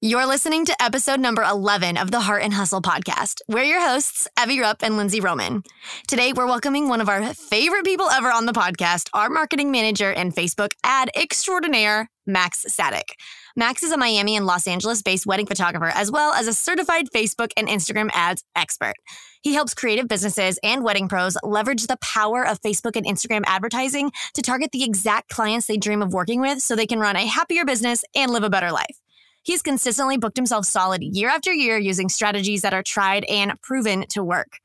You're listening to episode number 11 of the Heart and Hustle podcast. We're your hosts, Evie Rupp and Lindsey Roman. Today, we're welcoming one of our favorite people ever on the podcast, our marketing manager and Facebook ad extraordinaire, Max Sadik. Max is a Miami and Los Angeles based wedding photographer, as well as a certified Facebook and Instagram ads expert. He helps creative businesses and wedding pros leverage the power of Facebook and Instagram advertising to target the exact clients they dream of working with so they can run a happier business and live a better life. He's consistently booked himself solid year after year using strategies that are tried and proven to work.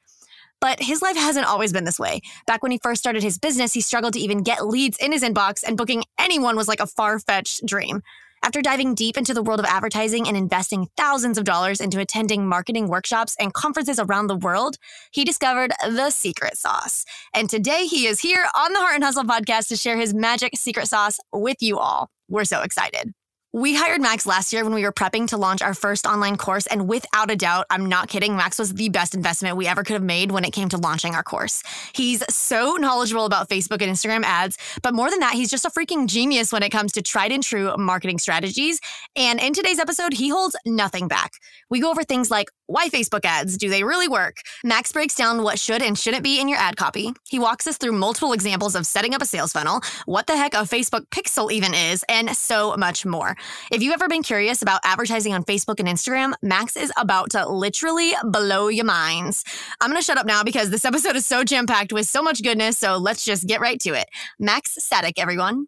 But his life hasn't always been this way. Back when he first started his business, he struggled to even get leads in his inbox, and booking anyone was like a far fetched dream. After diving deep into the world of advertising and investing thousands of dollars into attending marketing workshops and conferences around the world, he discovered the secret sauce. And today he is here on the Heart and Hustle podcast to share his magic secret sauce with you all. We're so excited. We hired Max last year when we were prepping to launch our first online course. And without a doubt, I'm not kidding, Max was the best investment we ever could have made when it came to launching our course. He's so knowledgeable about Facebook and Instagram ads, but more than that, he's just a freaking genius when it comes to tried and true marketing strategies. And in today's episode, he holds nothing back. We go over things like why Facebook ads? Do they really work? Max breaks down what should and shouldn't be in your ad copy. He walks us through multiple examples of setting up a sales funnel, what the heck a Facebook pixel even is, and so much more. If you've ever been curious about advertising on Facebook and Instagram, Max is about to literally blow your minds. I'm going to shut up now because this episode is so jam packed with so much goodness, so let's just get right to it. Max Sadik, everyone.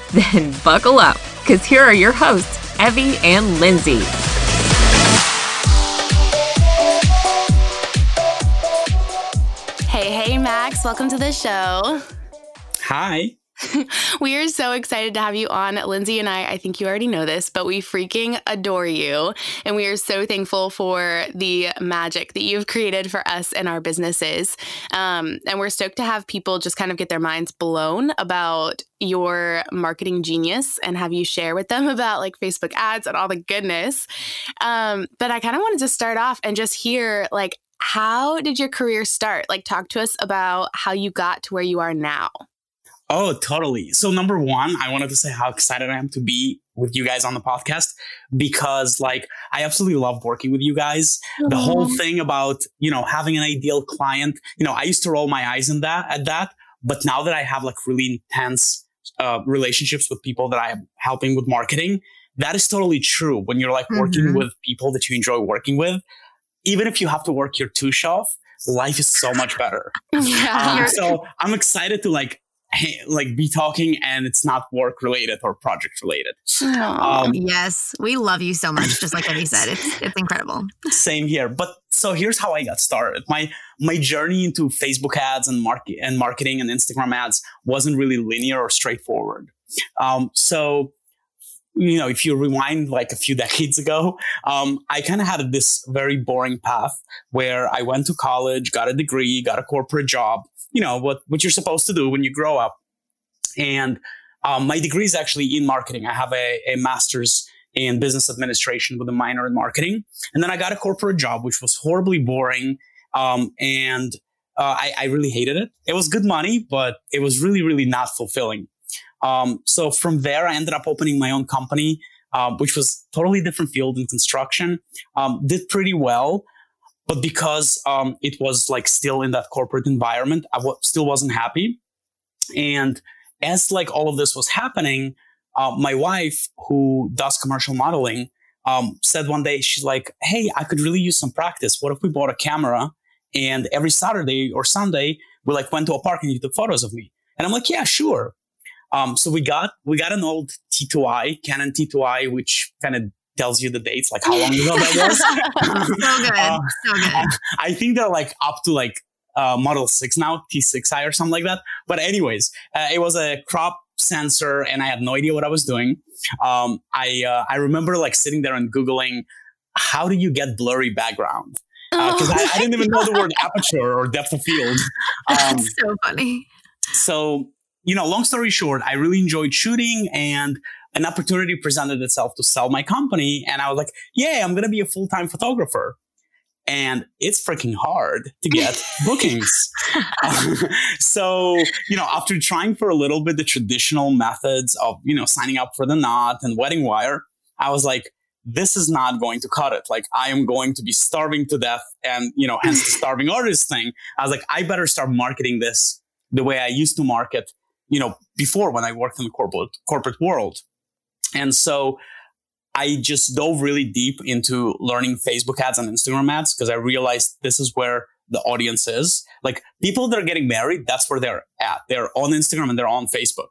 Then buckle up, because here are your hosts, Evie and Lindsey. Hey, hey, Max, welcome to the show. Hi. we are so excited to have you on. Lindsey and I, I think you already know this, but we freaking adore you. And we are so thankful for the magic that you've created for us and our businesses. Um, and we're stoked to have people just kind of get their minds blown about your marketing genius and have you share with them about like Facebook ads and all the goodness. Um, but I kind of wanted to start off and just hear like, how did your career start? Like, talk to us about how you got to where you are now. Oh, totally. So number one, I wanted to say how excited I am to be with you guys on the podcast because like I absolutely love working with you guys. Mm-hmm. The whole thing about, you know, having an ideal client, you know, I used to roll my eyes in that at that, but now that I have like really intense uh, relationships with people that I am helping with marketing, that is totally true. When you're like mm-hmm. working with people that you enjoy working with, even if you have to work your two off, life is so much better. Yeah, um, so I'm excited to like like be talking and it's not work related or project related. Um, yes, we love you so much. Just like Evie said, it's it's incredible. Same here. But so here's how I got started. My my journey into Facebook ads and market and marketing and Instagram ads wasn't really linear or straightforward. Um, so you know, if you rewind like a few decades ago, um, I kind of had this very boring path where I went to college, got a degree, got a corporate job, you know, what, what you're supposed to do when you grow up. And um, my degree is actually in marketing. I have a, a master's in business administration with a minor in marketing. And then I got a corporate job, which was horribly boring. Um, and uh, I, I, really hated it. It was good money, but it was really, really not fulfilling. Um, so from there, I ended up opening my own company, uh, which was totally different field in construction. Um, did pretty well, but because um, it was like still in that corporate environment, I w- still wasn't happy. And as like all of this was happening, uh, my wife, who does commercial modeling, um, said one day she's like, "Hey, I could really use some practice. What if we bought a camera and every Saturday or Sunday we like went to a park and you took photos of me?" And I'm like, "Yeah, sure." Um, so we got we got an old T2i, Canon T2i, which kind of tells you the dates, like how long ago that was. so good, uh, so good. I think they're like up to like uh, Model 6 now, T6i or something like that. But anyways, uh, it was a crop sensor and I had no idea what I was doing. Um, I, uh, I remember like sitting there and Googling, how do you get blurry background? Because uh, oh I, I, didn't even know the word aperture or depth of field. Um, That's so funny. So, you know, long story short, I really enjoyed shooting and an opportunity presented itself to sell my company. And I was like, yeah, I'm going to be a full time photographer and it's freaking hard to get bookings. so, you know, after trying for a little bit the traditional methods of, you know, signing up for the knot and wedding wire, I was like, this is not going to cut it. Like I am going to be starving to death and, you know, hence the starving artist thing. I was like, I better start marketing this the way I used to market, you know, before when I worked in the corporate corporate world. And so I just dove really deep into learning Facebook ads and Instagram ads because I realized this is where the audience is. Like people that are getting married, that's where they're at. They're on Instagram and they're on Facebook.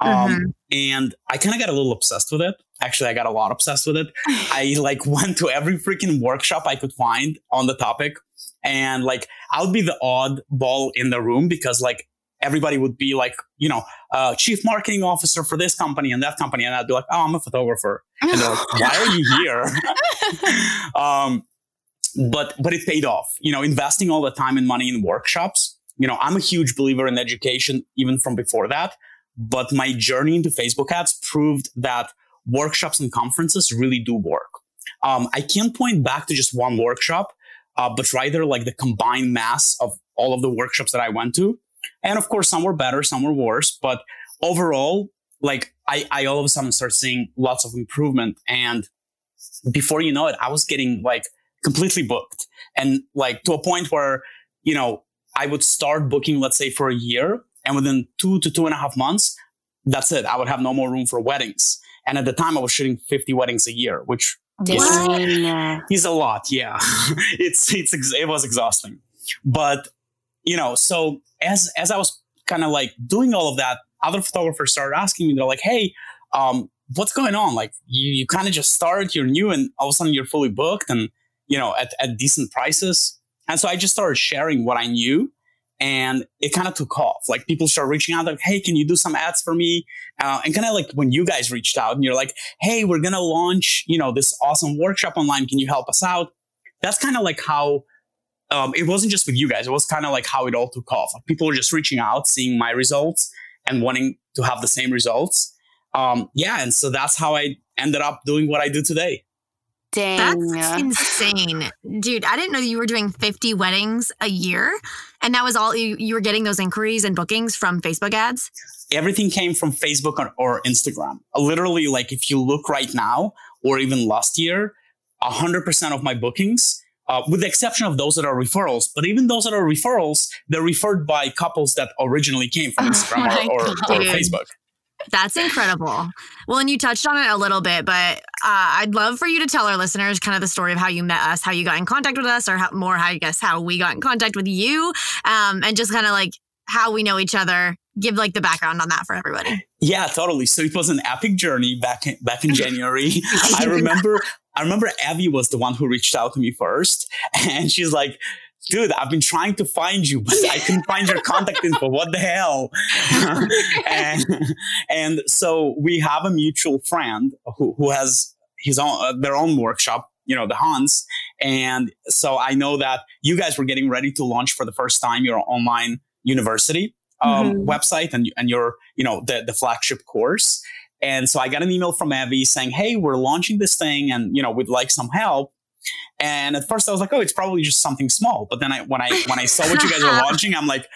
Um, mm-hmm. and I kind of got a little obsessed with it. Actually, I got a lot obsessed with it. I like went to every freaking workshop I could find on the topic. And like, I would be the odd ball in the room because like everybody would be like, you know, uh, chief marketing officer for this company and that company. And I'd be like, oh, I'm a photographer. And they're like, why are you here? um, but, but it paid off, you know, investing all the time and money in workshops. You know, I'm a huge believer in education, even from before that. But my journey into Facebook ads proved that workshops and conferences really do work. Um, I can't point back to just one workshop, uh, but rather like the combined mass of all of the workshops that I went to and of course, some were better, some were worse. But overall, like I, I all of a sudden start seeing lots of improvement. And before you know it, I was getting like completely booked and like to a point where, you know, I would start booking, let's say for a year. And within two to two and a half months, that's it. I would have no more room for weddings. And at the time I was shooting 50 weddings a year, which is, is a lot. Yeah. it's, it's, it was exhausting. But, you know, so as as I was kind of like doing all of that, other photographers started asking me, they're like, hey, um, what's going on? Like you, you kind of just started, you're new and all of a sudden you're fully booked and, you know, at, at decent prices. And so I just started sharing what I knew and it kind of took off. Like people started reaching out like, Hey, can you do some ads for me? Uh, and kind of like when you guys reached out and you're like, Hey, we're to launch, you know, this awesome workshop online. Can you help us out? That's kind of like how um, it wasn't just with you guys. It was kind of like how it all took off. Like people were just reaching out, seeing my results and wanting to have the same results. Um, yeah. And so that's how I ended up doing what I do today. Dang. That's insane. Dude, I didn't know you were doing 50 weddings a year. And that was all you, you were getting those inquiries and bookings from Facebook ads? Everything came from Facebook or, or Instagram. Literally, like if you look right now or even last year, 100% of my bookings uh, with the exception of those that are referrals. But even those that are referrals, they're referred by couples that originally came from oh Instagram oh or, or, or, Facebook. That's incredible. Well, and you touched on it a little bit, but uh, I'd love for you to tell our listeners kind of the story of how you met us, how you got in contact with us, or how, more, how, I guess, how we got in contact with you, um, and just kind of like how we know each other. Give like the background on that for everybody. Yeah, totally. So it was an epic journey back in, back in January. I remember I remember Evie was the one who reached out to me first, and she's like, dude, I've been trying to find you, but I couldn't find your contact info. What the hell? and, and so we have a mutual friend who, who has his own, uh, their own workshop, you know, the Hans. And so I know that you guys were getting ready to launch for the first time your online university um, mm-hmm. website and, and your, you know, the, the flagship course. And so I got an email from Evie saying, Hey, we're launching this thing and, you know, we'd like some help. And at first I was like, Oh, it's probably just something small. But then I, when I, when I saw what you guys were launching, I'm like,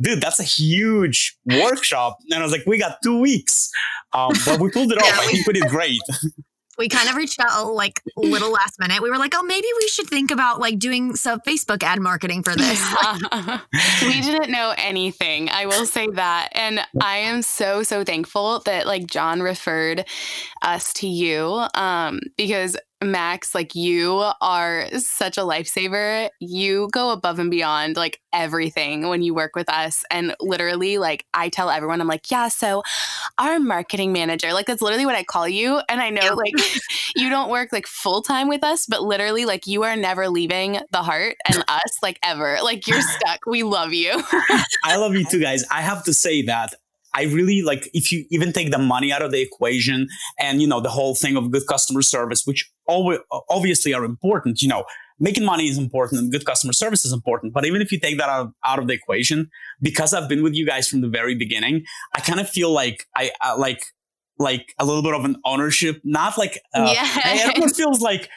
dude, that's a huge workshop. And I was like, we got two weeks. Um, but we pulled it off. I think we did great. we kind of reached out like a little last minute. We were like, oh, maybe we should think about like doing some Facebook ad marketing for this. we didn't know anything. I will say that. And I am so, so thankful that like John referred us to you um, because Max, like you are such a lifesaver. You go above and beyond like everything when you work with us. And literally, like I tell everyone, I'm like, yeah, so our marketing manager. Like that's literally what I call you. And I know like you don't work like full time with us, but literally like you are never leaving the heart and us like ever. Like you're stuck. We love you. I love you too, guys. I have to say that I really like if you even take the money out of the equation and you know the whole thing of good customer service, which always obviously are important. You know, making money is important and good customer service is important. But even if you take that out of, out of the equation, because I've been with you guys from the very beginning, I kind of feel like I uh, like like a little bit of an ownership, not like uh, yeah. everyone feels like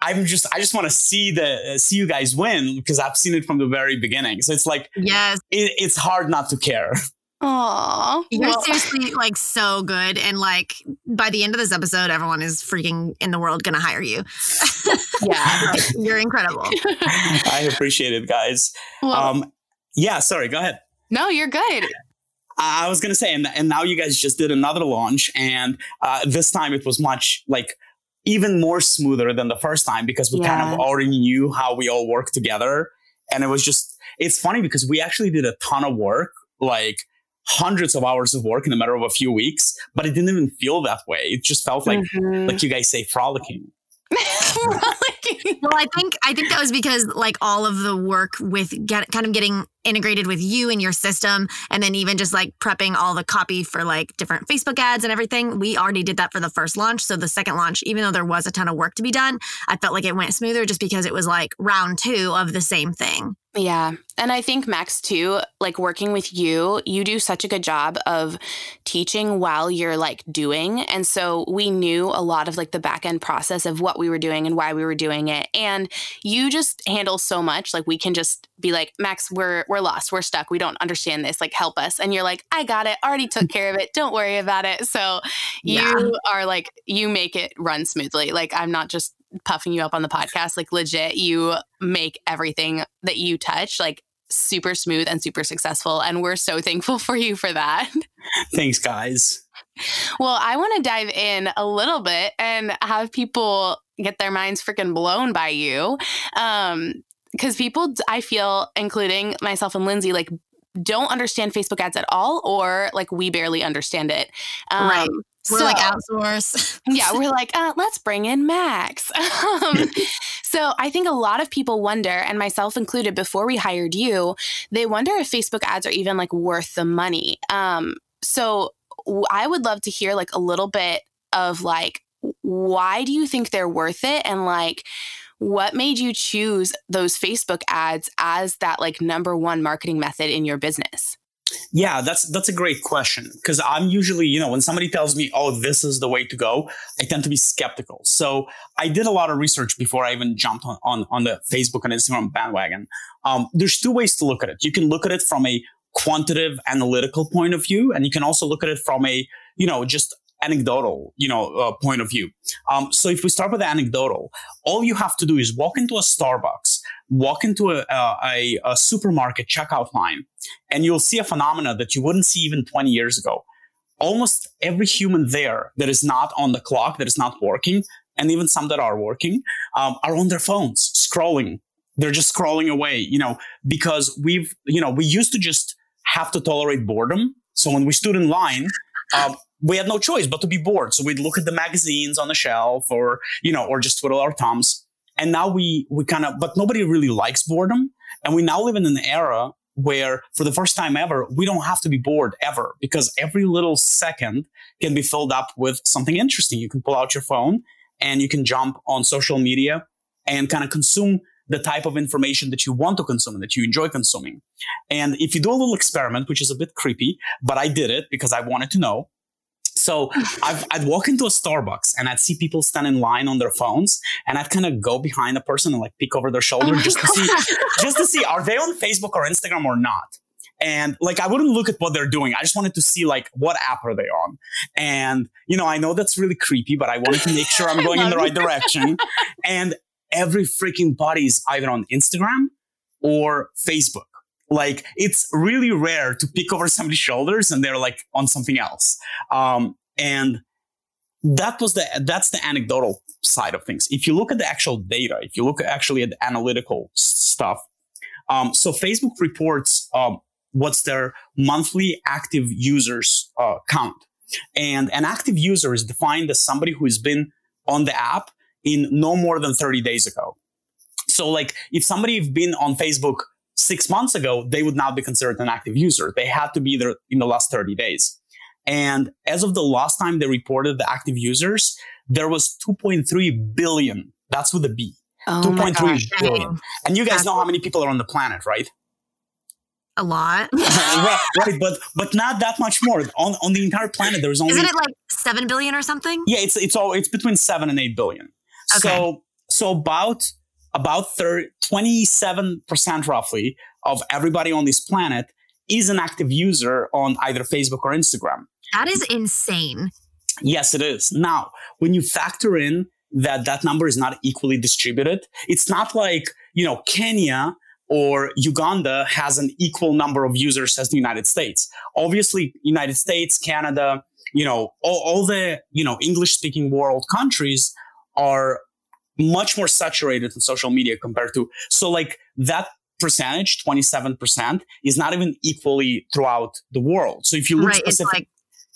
I'm just I just want to see the uh, see you guys win because I've seen it from the very beginning. So it's like yes, it, it's hard not to care. Aww. You're well, seriously like so good. And like by the end of this episode, everyone is freaking in the world gonna hire you. yeah. You're incredible. I appreciate it, guys. Well, um yeah, sorry, go ahead. No, you're good. I was gonna say, and, and now you guys just did another launch, and uh, this time it was much like even more smoother than the first time because we yeah. kind of already knew how we all work together, and it was just it's funny because we actually did a ton of work like hundreds of hours of work in a matter of a few weeks, but it didn't even feel that way. It just felt like, mm-hmm. like you guys say, frolicking. well, I think I think that was because like all of the work with get kind of getting integrated with you and your system, and then even just like prepping all the copy for like different Facebook ads and everything. We already did that for the first launch. So the second launch, even though there was a ton of work to be done, I felt like it went smoother just because it was like round two of the same thing. Yeah. And I think Max too, like working with you, you do such a good job of teaching while you're like doing. And so we knew a lot of like the back end process of what we were doing and why we were doing it. And you just handle so much. Like we can just be like, Max, we're we're lost. We're stuck. We don't understand this. Like help us. And you're like, I got it. Already took care of it. Don't worry about it. So you yeah. are like you make it run smoothly. Like I'm not just puffing you up on the podcast. Like legit, you make everything that you touch like super smooth and super successful. And we're so thankful for you for that. Thanks, guys. Well, I want to dive in a little bit and have people get their minds freaking blown by you. Um, because people, I feel, including myself and Lindsey, like don't understand Facebook ads at all, or like we barely understand it. Um, right. We're so, like outsource. yeah, we're like, uh, let's bring in Max. Um, so I think a lot of people wonder, and myself included, before we hired you, they wonder if Facebook ads are even like worth the money. Um, so I would love to hear like a little bit of like, why do you think they're worth it? And like, what made you choose those Facebook ads as that like number one marketing method in your business? Yeah, that's that's a great question because I'm usually, you know, when somebody tells me, "Oh, this is the way to go," I tend to be skeptical. So I did a lot of research before I even jumped on on, on the Facebook and Instagram bandwagon. Um, there's two ways to look at it. You can look at it from a quantitative analytical point of view, and you can also look at it from a, you know, just anecdotal, you know, uh, point of view. Um, so if we start with anecdotal, all you have to do is walk into a Starbucks, walk into a, a, a supermarket checkout line, and you'll see a phenomena that you wouldn't see even 20 years ago. Almost every human there that is not on the clock, that is not working, and even some that are working, um, are on their phones scrolling. They're just scrolling away, you know, because we've, you know, we used to just have to tolerate boredom. So when we stood in line, um, we had no choice but to be bored. So we'd look at the magazines on the shelf or, you know, or just twiddle our thumbs. And now we, we kind of, but nobody really likes boredom. And we now live in an era where for the first time ever, we don't have to be bored ever because every little second can be filled up with something interesting. You can pull out your phone and you can jump on social media and kind of consume the type of information that you want to consume and that you enjoy consuming. And if you do a little experiment, which is a bit creepy, but I did it because I wanted to know, so i would walk into a Starbucks and I'd see people stand in line on their phones, and I'd kind of go behind a person and like peek over their shoulder oh just to see, just to see are they on Facebook or Instagram or not. And like I wouldn't look at what they're doing. I just wanted to see like what app are they on. And you know, I know that's really creepy, but I wanted to make sure I'm going in the right direction. And every freaking body is either on Instagram or Facebook. Like it's really rare to pick over somebody's shoulders and they're like on something else. Um, and that was the that's the anecdotal side of things. If you look at the actual data, if you look actually at the analytical stuff, um, so Facebook reports um, what's their monthly active users uh, count. And an active user is defined as somebody who has been on the app in no more than 30 days ago. So like if somebody have been on Facebook six months ago, they would not be considered an active user. They had to be there in the last 30 days. And as of the last time they reported the active users, there was 2.3 billion. That's with a B. Oh 2.3 billion. And you guys know how many people are on the planet, right? A lot. right, right, but but not that much more. On on the entire planet, there's only Isn't it like seven billion or something? yeah, it's it's all it's between seven and eight billion. Okay. So so about about 27 percent roughly of everybody on this planet is an active user on either Facebook or Instagram. That is insane. Yes, it is. Now, when you factor in that that number is not equally distributed, it's not like, you know, Kenya or Uganda has an equal number of users as the United States. Obviously, United States, Canada, you know, all, all the, you know, English speaking world countries are much more saturated in social media compared to, so like that percentage, 27%, is not even equally throughout the world. So if you look right. It's specific, like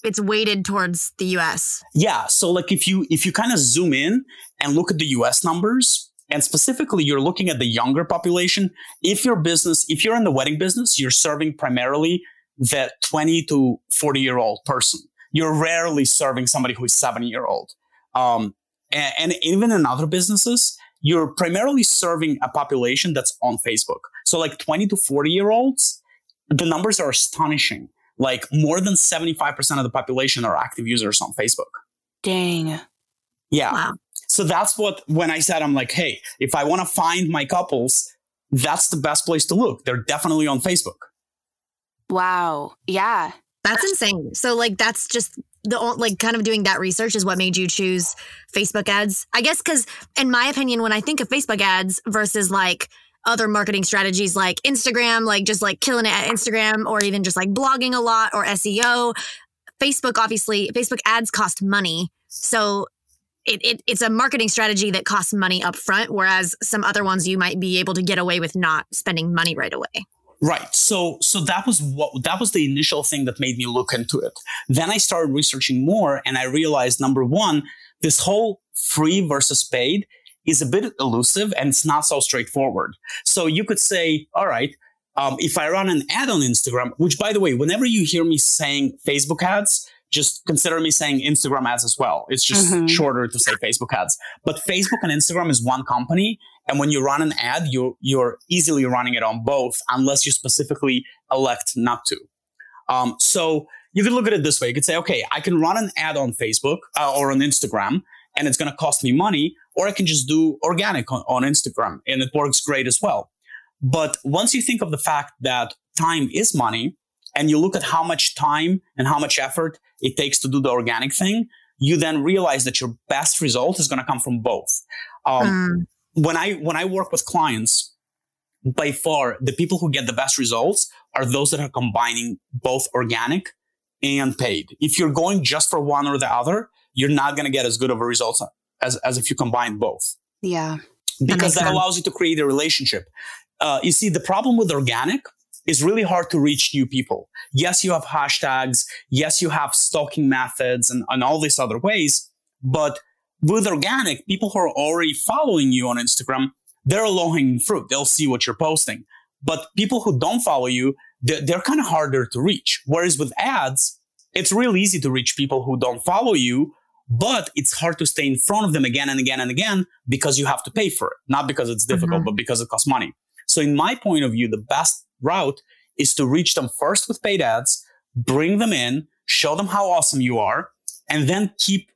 it's weighted towards the US. yeah. So like if you if you kind of zoom in and look at the US numbers, and specifically you're looking at the younger population, if your business, if you're in the wedding business, you're serving primarily the 20 to 40 year old person. You're rarely serving somebody who is 70 year old. Um, and, and even in other businesses, you're primarily serving a population that's on Facebook. So like 20 to 40 year olds, the numbers are astonishing. Like more than 75% of the population are active users on Facebook. Dang. Yeah. Wow. So that's what, when I said, I'm like, hey, if I want to find my couples, that's the best place to look. They're definitely on Facebook. Wow. Yeah. That's insane. So like that's just the like kind of doing that research is what made you choose Facebook ads. I guess cuz in my opinion when I think of Facebook ads versus like other marketing strategies like Instagram, like just like killing it at Instagram or even just like blogging a lot or SEO, Facebook obviously Facebook ads cost money. So it, it it's a marketing strategy that costs money up front whereas some other ones you might be able to get away with not spending money right away. Right. So so that was what that was the initial thing that made me look into it. Then I started researching more and I realized number 1, this whole free versus paid is a bit elusive and it's not so straightforward. So you could say, all right, um, if I run an ad on Instagram, which by the way, whenever you hear me saying Facebook ads, just consider me saying Instagram ads as well. It's just Mhm. shorter to say Facebook ads. But Facebook and Instagram is one company. And when you run an ad, you're, you're easily running it on both unless you specifically elect not to. Um, so you could look at it this way. You could say, okay, I can run an ad on Facebook uh, or on Instagram and it's going to cost me money, or I can just do organic on, on Instagram and it works great as well. But once you think of the fact that time is money and you look at how much time and how much effort it takes to do the organic thing, you then realize that your best result is going to come from both. Um, Mm. When I when I work with clients, by far the people who get the best results are those that are combining both organic and paid. If you're going just for one or the other, you're not going to get as good of a results as as if you combine both Yeah. because makes that allows you to create a relationship. Uh, you see, the problem with organic is really hard to reach new people. Yes, you have hashtags. Yes, you have stalking methods and, and all these other ways. But with organic, people who are already following you on Instagram, they're a low hanging fruit. They'll see what you're posting. But people who don't follow you, they're, they're kind of harder to reach. Whereas with ads, it's real easy to reach people who don't follow you, but it's hard to stay in front of them again and again and again because you have to pay for it. Not because it's difficult, Mhm. but because it costs money. So in my point of view, the best route is to reach them first with paid ads, bring them in, show them how awesome you are, and then keep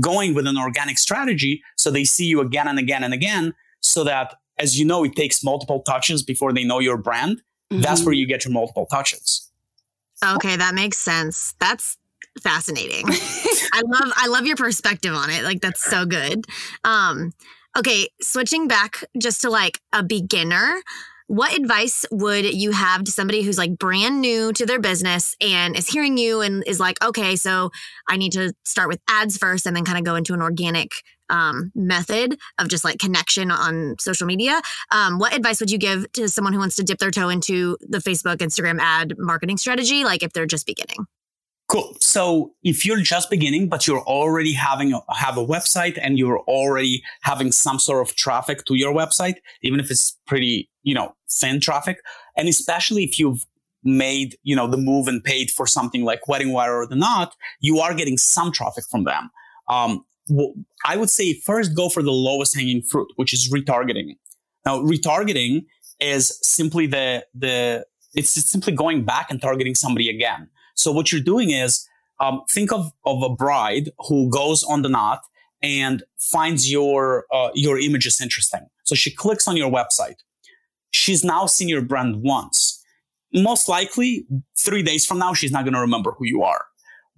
going with an organic strategy so they see you again and again and again so that as you know it takes multiple touches before they know your brand that's Mhm. where you get your multiple touches Okay, that makes sense. That's fascinating. I love I love your perspective on it. Like that's so good. Um okay, switching back just to like a beginner, what advice would you have to somebody who's like brand new to their business and is hearing you and is like, okay, so I need to start with ads first and then kind of go into an organic um, method of just like connection on social media. Um, what advice would you give to someone who wants to dip their toe into the Facebook, Instagram ad marketing strategy, like if they're just beginning? Cool. So if you're just beginning, but you're already having a, have a website and you're already having some sort of traffic to your website, even if it's pretty, you know, thin traffic, and especially if you've made, you know, the move and paid for something like Wedding Wire or the Knot, you are getting some traffic from them. Um, I would say first go for the lowest hanging fruit, which is retargeting. Now, retargeting is simply the the it's simply going back and targeting somebody again. So what you're doing is um, think of of a bride who goes on the knot and finds your uh, your images interesting. So she clicks on your website. She's now seen your brand once. Most likely, three days from now, she's not going to remember who you are.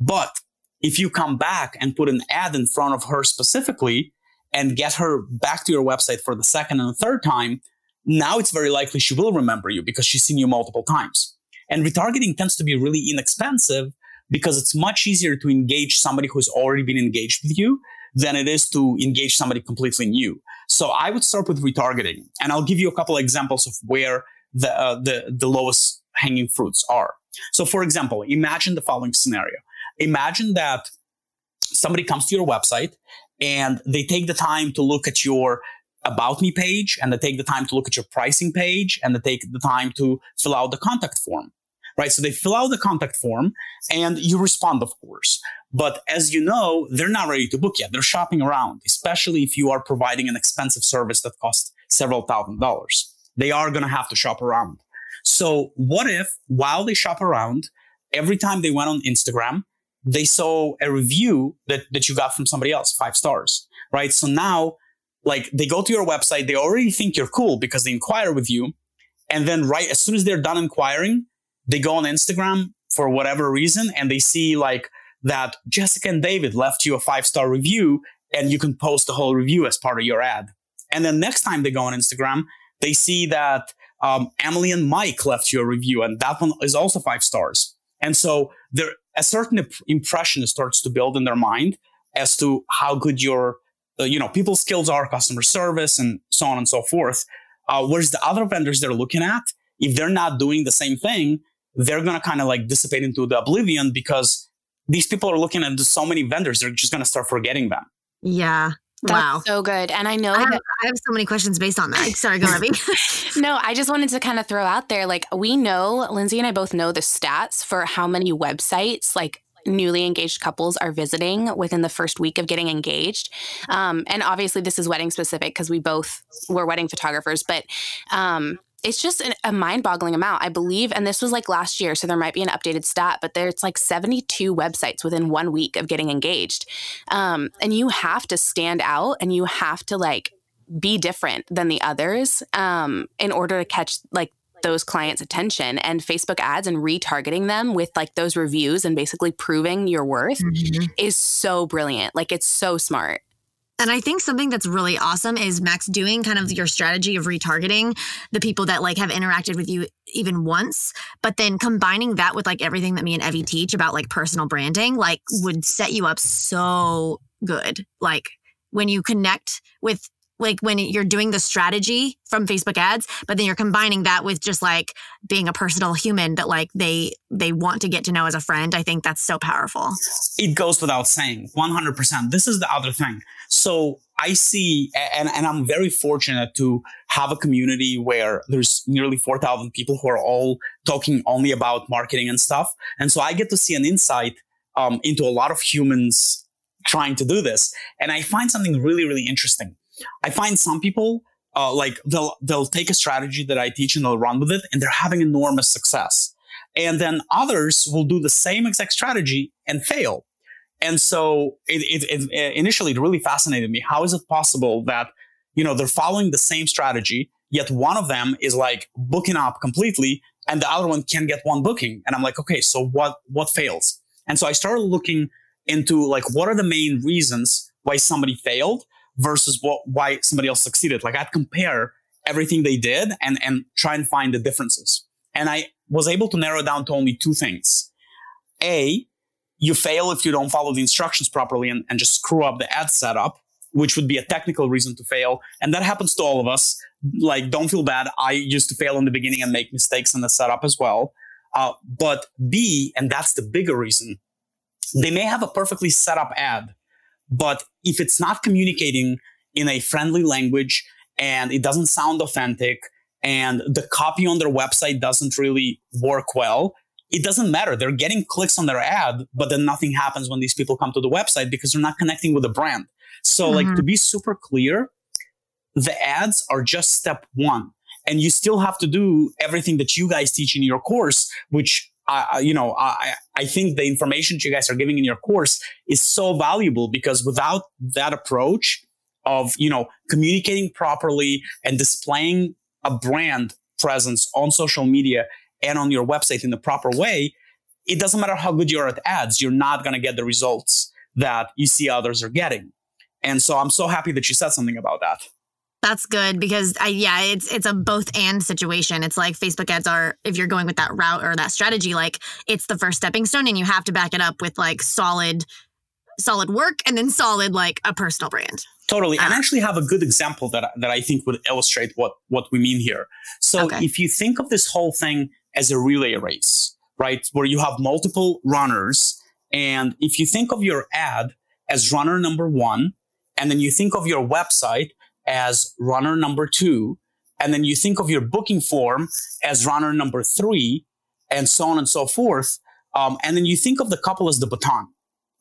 But if you come back and put an ad in front of her specifically and get her back to your website for the second and the third time, now it's very likely she will remember you because she's seen you multiple times. And retargeting tends to be really inexpensive because it's much easier to engage somebody who's already been engaged with you than it is to engage somebody completely new. So I would start with retargeting, and I'll give you a couple of examples of where the uh, the the lowest hanging fruits are. So, for example, imagine the following scenario: Imagine that somebody comes to your website and they take the time to look at your about me page and they take the time to look at your pricing page and they take the time to fill out the contact form right? So they fill out the contact form and you respond of course. But as you know they're not ready to book yet. They're shopping around especially if you are providing an expensive service that costs several thousand dollars. They are going to have to shop around. So what if while they shop around every time they went on instagram they saw a review that, that you got from somebody else, five stars, right? So now, like, they go to your website, they already think you're cool because they inquire with you. And then, right, as soon as they're done inquiring, they go on Instagram for whatever reason and they see, like, that Jessica and David left you a five star review and you can post the whole review as part of your ad. And then next time they go on Instagram, they see that um, Emily and Mike left you a review and that one is also five stars. And so there, a certain impression starts to build in their mind as to how good your, uh, you know, people skills are, customer service, and so on and so forth. Uh, whereas the other vendors they're looking at, if they're not doing the same thing, they're going to kind of like dissipate into the oblivion because these people are looking at so many vendors, they're just going to start forgetting them. Yeah. That's wow. so good. And I know I have, that- I have so many questions based on that. Sorry, go Evie. no, I just wanted to kind of throw out there like we know, Lindsey and I both know the stats for how many websites like newly engaged couples are visiting within the first week of getting engaged. Um, and obviously, this is wedding specific because we both were wedding photographers, but um, it's just a mind boggling amount. I believe, and this was like last year, so there might be an updated stat, but there's like 72 websites within one week of getting engaged. Um, and you have to stand out and you have to like be different than the others um, in order to catch like those clients' attention and Facebook ads and retargeting them with like those reviews and basically proving your worth mm-hmm. is so brilliant. Like it's so smart. And I think something that's really awesome is Max doing kind of your strategy of retargeting the people that like have interacted with you even once, but then combining that with like everything that me and Evie teach about like personal branding, like would set you up so good. Like when you connect with like when you're doing the strategy from Facebook ads, but then you're combining that with just like being a personal human that like they they want to get to know as a friend. I think that's so powerful. It goes without saying, 100%. This is the other thing. So I see, and, and I'm very fortunate to have a community where there's nearly 4,000 people who are all talking only about marketing and stuff. And so I get to see an insight um, into a lot of humans trying to do this. And I find something really, really interesting I find some people uh, like they'll they'll take a strategy that I teach and they'll run with it, and they're having enormous success. And then others will do the same exact strategy and fail. And so it, it, it initially it really fascinated me. How is it possible that you know they're following the same strategy, yet one of them is like booking up completely, and the other one can get one booking? And I'm like, okay, so what what fails? And so I started looking into like what are the main reasons why somebody failed versus what why somebody else succeeded. Like I'd compare everything they did and and try and find the differences. And I was able to narrow down to only two things. A, you fail if you don't follow the instructions properly and, and just screw up the ad setup, which would be a technical reason to fail. And that happens to all of us. Like, don't feel bad. I used to fail in the beginning and make mistakes in the setup as well. Uh, but B, and that's the bigger reason, they may have a perfectly set up ad, but if it's not communicating in a friendly language and it doesn't sound authentic and the copy on their website doesn't really work well, it doesn't matter. They're getting clicks on their ad, but then nothing happens when these people come to the website because they're not connecting with the brand. So, mm-hmm. like, to be super clear, the ads are just step one. And you still have to do everything that you guys teach in your course, which I, you know, I, I think the information you guys are giving in your course is so valuable because without that approach of, you know, communicating properly and displaying a brand presence on social media and on your website in the proper way, it doesn't matter how good you are at ads, you're not going to get the results that you see others are getting. And so I'm so happy that you said something about that. That's good because I yeah, it's it's a both and situation. It's like Facebook ads are if you're going with that route or that strategy, like it's the first stepping stone and you have to back it up with like solid solid work and then solid like a personal brand. Totally. And I ah. actually have a good example that that I think would illustrate what what we mean here. So okay. if you think of this whole thing as a relay race, right? Where you have multiple runners and if you think of your ad as runner number 1 and then you think of your website as runner number two. And then you think of your booking form as runner number three, and so on and so forth. Um, and then you think of the couple as the baton,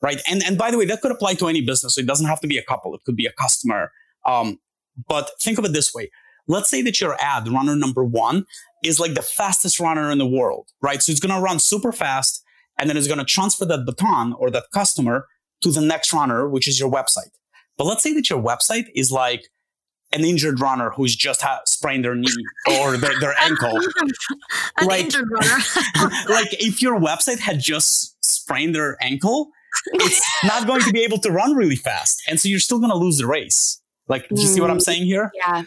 right? And, and by the way, that could apply to any business. So it doesn't have to be a couple, it could be a customer. Um, but think of it this way. Let's say that your ad, runner number one, is like the fastest runner in the world, right? So it's going to run super fast and then it's going to transfer that baton or that customer to the next runner, which is your website. But let's say that your website is like an injured runner who's just ha- sprained their knee or their, their ankle. an like, injured runner. like if your website had just sprained their ankle, it's not going to be able to run really fast. And so you're still going to lose the race. Like, do you see what I'm mm. saying here? Yeah.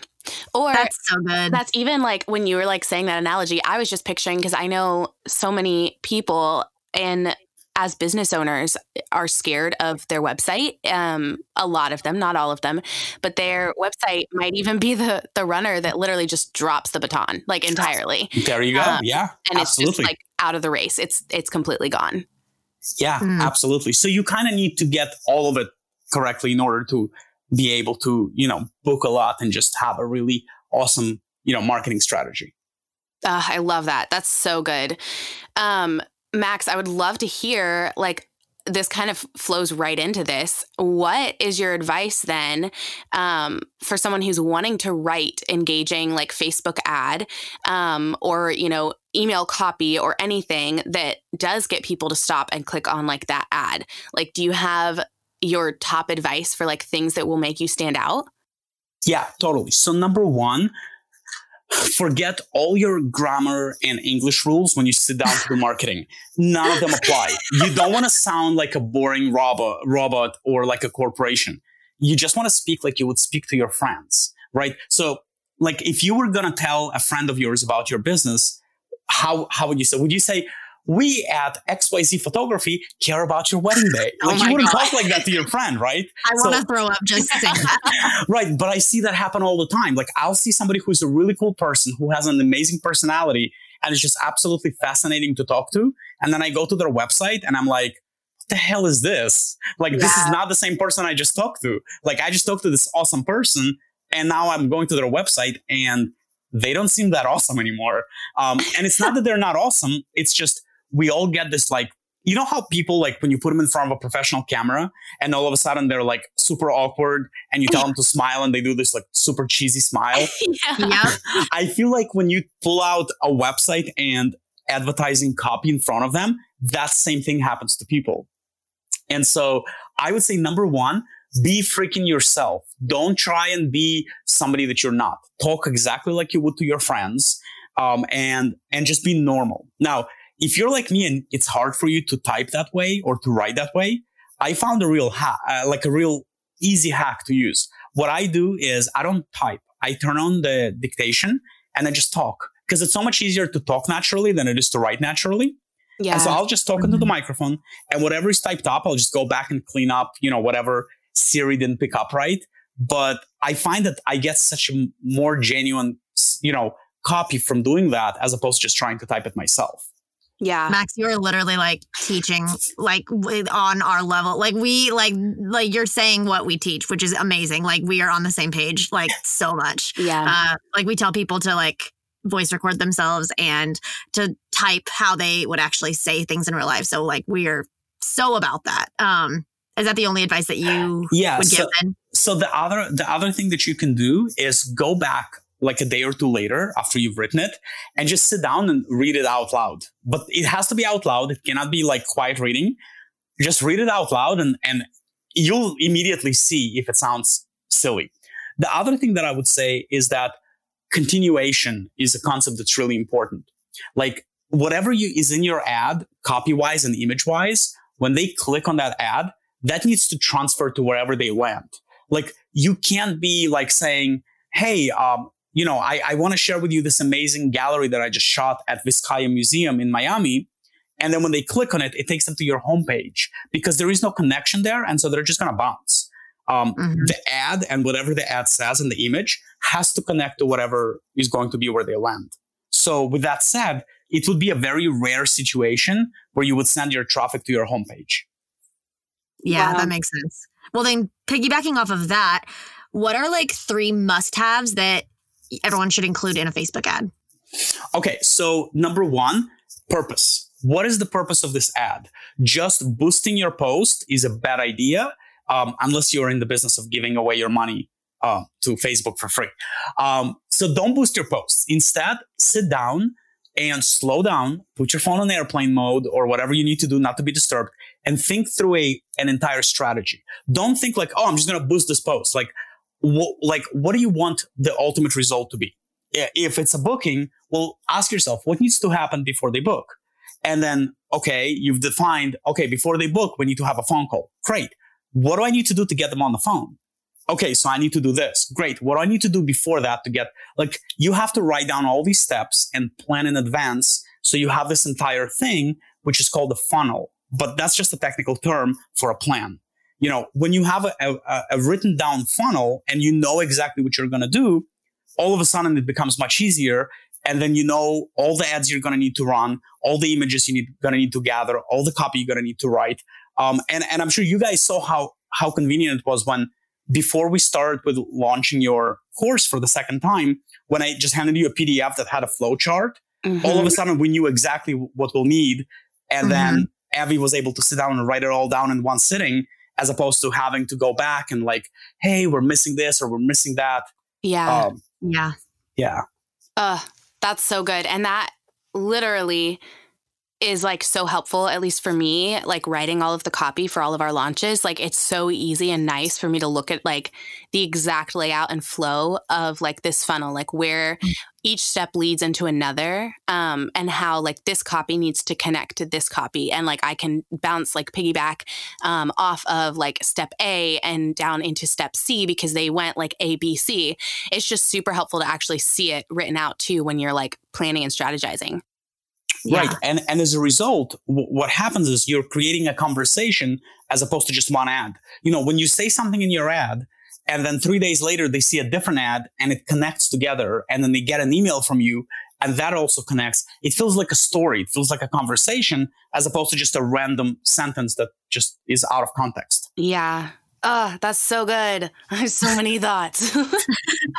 Or that's so good. That's even like when you were like saying that analogy, I was just picturing because I know so many people in as business owners are scared of their website. Um, a lot of them, not all of them, but their website might even be the the runner that literally just drops the baton like entirely. There you go. Um, yeah, and absolutely. it's just like out of the race. It's it's completely gone. Yeah, mm. absolutely. So you kind of need to get all of it correctly in order to be able to you know book a lot and just have a really awesome you know marketing strategy. Uh, I love that. That's so good. Um, Max, I would love to hear like this kind of flows right into this. What is your advice then um, for someone who's wanting to write engaging like Facebook ad um, or you know email copy or anything that does get people to stop and click on like that ad? Like, do you have your top advice for like things that will make you stand out? Yeah, totally. So number one, forget all your grammar and English rules when you sit down to do marketing. None of them apply. You don't want to sound like a boring robot, robot or like a corporation. You just want to speak like you would speak to your friends, right? So, like, if you were going to tell a friend of yours about your business, how, how would you say? Would you say, we at XYZ Photography care about your wedding day. Oh like oh you wouldn't God. talk like that to your friend, right? I so, want to throw up just saying that. right. But I see that happen all the time. Like I'll see somebody who's a really cool person who has an amazing personality and it's just absolutely fascinating to talk to. And then I go to their website and I'm like, what the hell is this? Like, yeah. this is not the same person I just talked to. Like, I just talked to this awesome person and now I'm going to their website and they don't seem that awesome anymore. Um, and it's not that they're not awesome. It's just we all get this like you know how people like when you put them in front of a professional camera and all of a sudden they're like super awkward and you tell them to smile and they do this like super cheesy smile? Yeah. i feel like when you pull out a website and advertising copy in front of them that same thing happens to people. And so i would say number one be freaking yourself. Don't try and be somebody that you're not. Talk exactly like you would to your friends um, and and just be normal. Now if you're like me and it's hard for you to type that way or to write that way, I found a real hack, uh, like a real easy hack to use. What I do is I don't type. I turn on the dictation and I just talk because it's so much easier to talk naturally than it is to write naturally. Yeah. And so I'll just talk mm-hmm. into the mm-hmm. microphone and whatever is typed up, I'll just go back and clean up, you know, whatever Siri didn't pick up right. But I find that I get such a more genuine, you know, copy from doing that as opposed to just trying to type it myself. Yeah. Max, you are literally like teaching like on our level. Like we like like you're saying what we teach, which is amazing. Like we are on the same page like so much. Yeah. Uh like we tell people to like voice record themselves and to type how they would actually say things in real life. So like we are so about that. Um is that the only advice that you yeah, would so, give then? So the other the other thing that you can do is go back like a day or two later after you've written it and just sit down and read it out loud. But it has to be out loud. It cannot be like quiet reading. Just read it out loud and, and you'll immediately see if it sounds silly. The other thing that I would say is that continuation is a concept that's really important. Like whatever you is in your ad, copy wise and image wise, when they click on that ad, that needs to transfer to wherever they land. Like you can't be like saying, Hey, um, you know, I, I want to share with you this amazing gallery that I just shot at Vizcaya Museum in Miami. And then when they click on it, it takes them to your homepage because there is no connection there. And so they're just going to bounce. Um, mm-hmm. The ad and whatever the ad says in the image has to connect to whatever is going to be where they land. So with that said, it would be a very rare situation where you would send your traffic to your homepage. Yeah, wow. that makes sense. Well, then piggybacking off of that, what are like three must haves that everyone should include in a Facebook ad? Okay, so number one, purpose. What is the purpose of this ad? Just boosting your post is a bad idea um, unless you're in the business of giving away your money uh, to Facebook for free. Um, so don't boost your posts. Instead, sit down and slow down, put your phone on airplane mode or whatever you need to do not to be disturbed and think through a, an entire strategy. Don't think like, oh, I'm just going to boost this post. Like, what, like, what do you want the ultimate result to be? If it's a booking, well, ask yourself what needs to happen before they book. And then, okay, you've defined, okay, before they book, we need to have a phone call. Great. What do I need to do to get them on the phone? Okay, so I need to do this. Great. What do I need to do before that to get, like, you have to write down all these steps and plan in advance. So you have this entire thing, which is called a funnel, but that's just a technical term for a plan you know, when you have a, a, a written down funnel and you know exactly what you're going to do, all of a sudden it becomes much easier. And then you know all the ads you're going to need to run, all the images you need going to need to gather, all the copy you're going to need to write. Um, and, and I'm sure you guys saw how, how convenient it was when before we started with launching your course for the second time, when I just handed you a PDF that had a flow chart, mm-hmm. all of a sudden we knew exactly what we'll need. And mm-hmm. then Evie was able to sit down and write it all down in one sitting as opposed to having to go back and like, hey, we're missing this or we're missing that. Yeah. Um, yeah. Yeah. Uh, that's so good. And that literally is like so helpful at least for me like writing all of the copy for all of our launches like it's so easy and nice for me to look at like the exact layout and flow of like this funnel like where. Each step leads into another um and how like this copy needs to connect to this copy and like I can bounce like piggyback um off of like step A and down into step C because they went like A B C it's just super helpful to actually see it written out too when you're like planning and strategizing yeah. Right. And, and as a result, w- what happens is you're creating a conversation as opposed to just one ad. You know, when you say something in your ad and then three days later they see a different ad and it connects together and then they get an email from you and that also connects, it feels like a story. It feels like a conversation as opposed to just a random sentence that just is out of context. Yeah. Oh, that's so good. I have so many thoughts.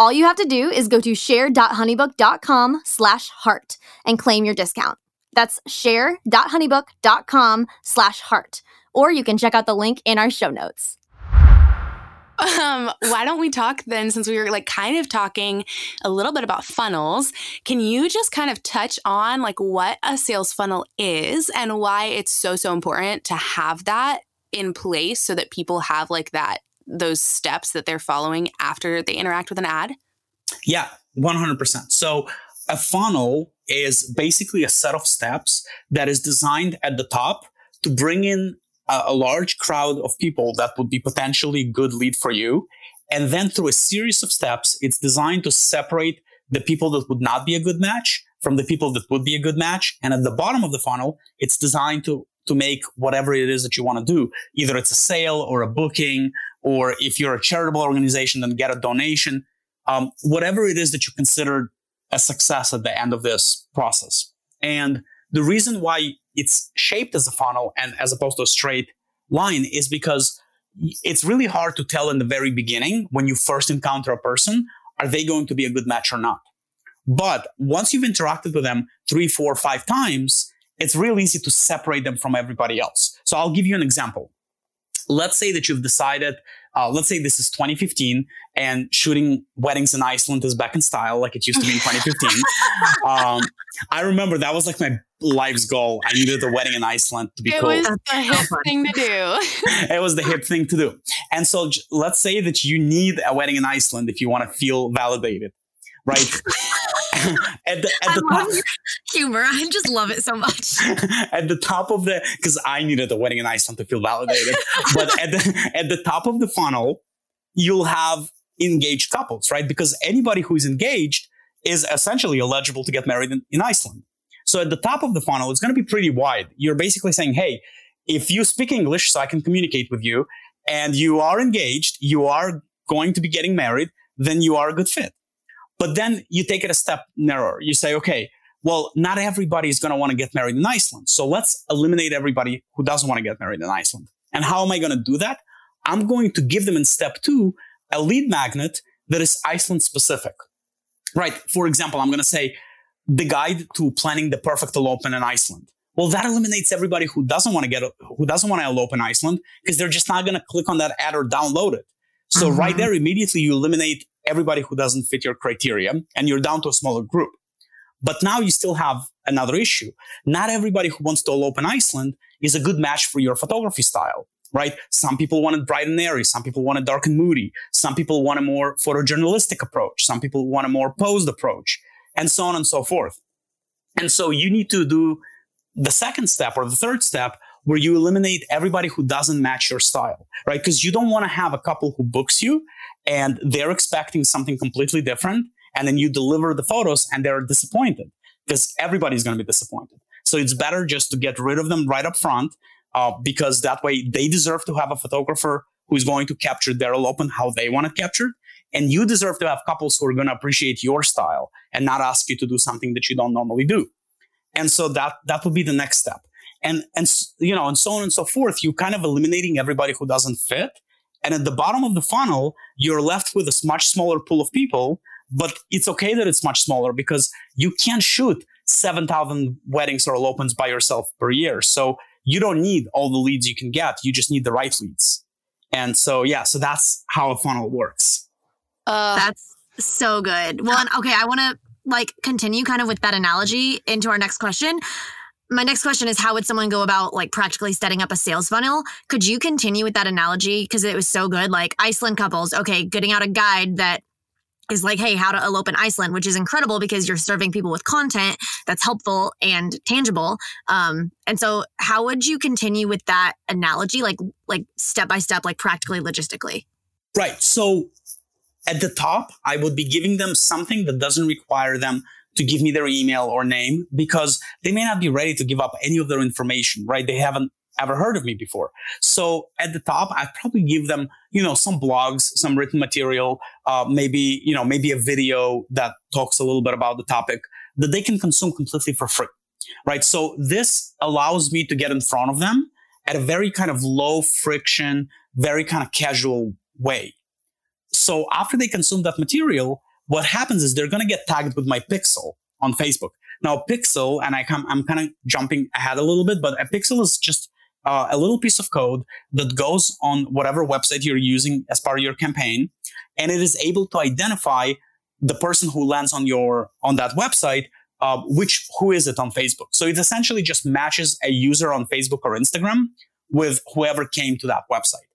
All you have to do is go to share.honeybook.com slash heart and claim your discount. That's share.honeybook.com slash heart. Or you can check out the link in our show notes. Um, why don't we talk then, since we were like kind of talking a little bit about funnels? Can you just kind of touch on like what a sales funnel is and why it's so, so important to have that in place so that people have like that, those steps that they're following after they interact with an ad? Yeah, 100%. So a funnel is basically a set of steps that is designed at the top to bring in a, a large crowd of people that would be potentially good lead for you. And then through a series of steps, it's designed to separate the people that would not be a good match from the people that would be a good match. And at the bottom of the funnel, it's designed to, to make whatever it is that you want to do. Either it's a sale or a booking, or if you're a charitable organization, then get a donation. Um, whatever it is that you consider a success at the end of this process. And the reason why it's shaped as a funnel and as opposed to a straight line is because it's really hard to tell in the very beginning when you first encounter a person, are they going to be a good match or not? But once you've interacted with them three, four, five times, it's real easy to separate them from everybody else. So I'll give you an example. Let's say that you've decided uh, let's say this is 2015 and shooting weddings in Iceland is back in style like it used to be in 2015. um, I remember that was like my life's goal. I needed a wedding in Iceland to be it cool. It was the hip thing to do. it was the hip thing to do. And so j- let's say that you need a wedding in Iceland if you want to feel validated, right? at the, at the top, humor. I just love it so much. at the top of the, because I needed a wedding in Iceland to feel validated, but at the at the top of the funnel, you'll have engaged couples, right? Because anybody who is engaged is essentially eligible to get married in, in Iceland. So at the top of the funnel, it's going to be pretty wide. You're basically saying, hey, if you speak English, so I can communicate with you, and you are engaged, you are going to be getting married, then you are a good fit. But then you take it a step narrower. You say, okay, well, not everybody is going to want to get married in Iceland. So let's eliminate everybody who doesn't want to get married in Iceland. And how am I going to do that? I'm going to give them in step two a lead magnet that is Iceland specific. Right. For example, I'm going to say the guide to planning the perfect elopement in Iceland. Well, that eliminates everybody who doesn't want to get, who doesn't want to elope in Iceland because they're just not going to click on that ad or download it. So mm-hmm. right there, immediately you eliminate everybody who doesn't fit your criteria and you're down to a smaller group. But now you still have another issue. Not everybody who wants to elope in Iceland is a good match for your photography style, right? Some people want it bright and airy. Some people want it dark and moody. Some people want a more photojournalistic approach. Some people want a more posed approach and so on and so forth. And so you need to do the second step or the third step where you eliminate everybody who doesn't match your style, right? Because you don't want to have a couple who books you and they're expecting something completely different. And then you deliver the photos and they're disappointed because everybody's going to be disappointed. So it's better just to get rid of them right up front uh, because that way they deserve to have a photographer who's going to capture their elopement how they want it captured. And you deserve to have couples who are going to appreciate your style and not ask you to do something that you don't normally do. And so that, that would be the next step and and you know and so on and so forth You're kind of eliminating everybody who doesn't fit and at the bottom of the funnel you're left with a much smaller pool of people but it's okay that it's much smaller because you can't shoot 7000 weddings or elopements by yourself per year. So you don't need all the leads you can get. You just need the right leads. And so yeah so that's how a funnel works. Uh, that's so good. Well okay i want to like continue kind of with that analogy into our next question my next question is how would someone go about like practically setting up a sales funnel? Could you continue with that analogy? Because it was so good like iceland couples okay getting out a guide that is like hey how to elope in iceland which is incredible because you're serving people with content that's helpful and tangible. Um, and so how would you continue with that analogy like like step by step like practically logistically? Right. So at the top, I would be giving them something that doesn't require them to give me their email or name because they may not be ready to give up any of their information, right? They haven't ever heard of me before. So at the top, I'd probably give them, you know, some blogs, some written material, uh, maybe, you know, maybe a video that talks a little bit about the topic that they can consume completely for free, right? So this allows me to get in front of them at a very kind of low friction, very kind of casual way. So after they consume that material, what happens is they're going to get tagged with my pixel on Facebook. Now, pixel, and I come, I'm kind of jumping ahead a little bit, but a pixel is just uh, a little piece of code that goes on whatever website you're using as part of your campaign, and it is able to identify the person who lands on your on that website. Uh, which who is it on Facebook? So it essentially just matches a user on Facebook or Instagram with whoever came to that website.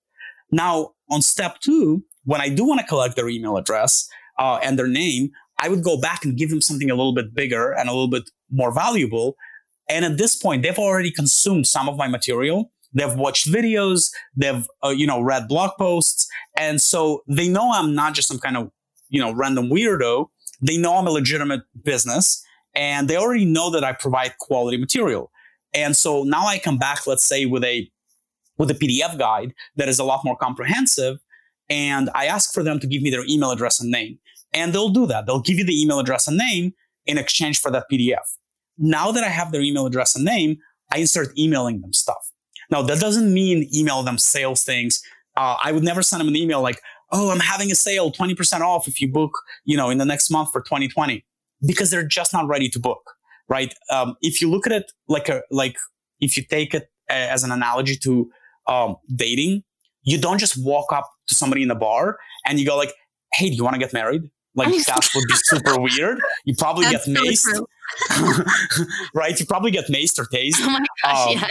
Now, on step two, when I do want to collect their email address uh, and their name, I would go back and give them something a little bit bigger and a little bit more valuable. And at this point, they've already consumed some of my material. They've watched videos. They've, uh, you know, read blog posts. And so they know I'm not just some kind of, you know, random weirdo. They know I'm a legitimate business and they already know that I provide quality material. And so now I come back, let's say with a, with a PDF guide that is a lot more comprehensive. And I ask for them to give me their email address and name. And they'll do that. They'll give you the email address and name in exchange for that PDF. Now that I have their email address and name, I start emailing them stuff. Now that doesn't mean email them sales things. Uh, I would never send them an email like, "Oh, I'm having a sale, 20% off if you book, you know, in the next month for 2020," because they're just not ready to book, right? Um, if you look at it like a like, if you take it as an analogy to um, dating, you don't just walk up to somebody in the bar and you go like, "Hey, do you want to get married?" Like that would be super weird. You probably get maced, right? You probably get maced or tased. Oh my gosh, Um, yeah.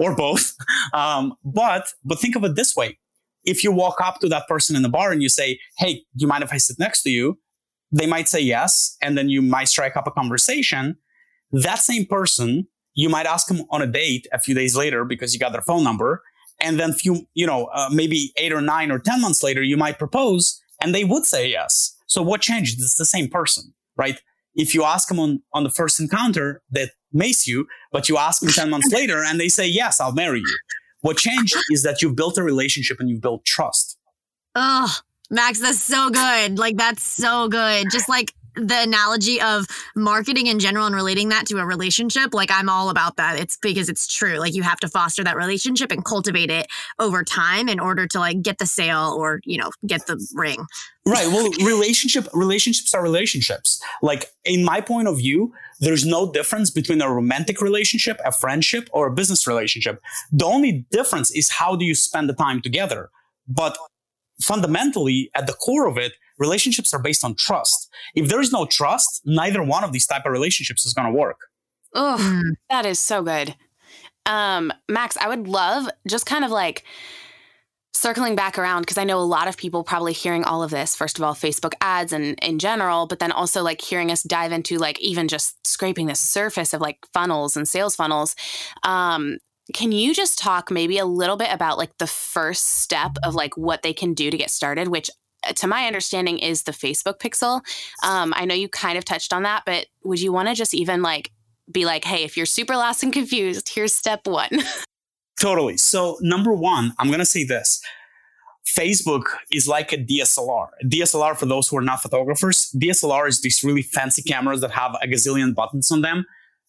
or both. Um, but but think of it this way: if you walk up to that person in the bar and you say, "Hey, do you mind if I sit next to you?" They might say yes, and then you might strike up a conversation. That same person, you might ask them on a date a few days later because you got their phone number, and then few, you know, uh, maybe eight or nine or ten months later, you might propose, and they would say yes. So what changed? It's the same person, right? If you ask them on on the first encounter, that mace you, but you ask them 10 months later and they say, yes, I'll marry you. What changed is that you've built a relationship and you've built trust. Oh, Max, that's so good. Like that's so good. Just like the analogy of marketing in general and relating that to a relationship, like I'm all about that. It's because it's true. Like you have to foster that relationship and cultivate it over time in order to like get the sale or, you know, get the ring. Right. Well, relationship relationships are relationships. Like in my point of view, there's no difference between a romantic relationship, a friendship, or a business relationship. The only difference is how do you spend the time together. But fundamentally, at the core of it, relationships are based on trust. If there is no trust, neither one of these type of relationships is going to work. Oh, Mm. that is so good. Um, Max, I would love just kind of like circling back around because I know a lot of people probably hearing all of this, first of all, Facebook ads and in general, but then also like hearing us dive into like even just scraping the surface of like funnels and sales funnels. Um, can you just talk maybe a little bit about like the first step of like what they can do to get started, which to my understanding is the Facebook pixel. Um, I know you kind of touched on that, but would you want to just even like be like, hey, if you're super lost and confused, here's step one. Totally. So number one, I'm going to say this. Facebook is like a DSLR. DSLR, for those who are not photographers, DSLR is these really fancy cameras that have a gazillion buttons on them.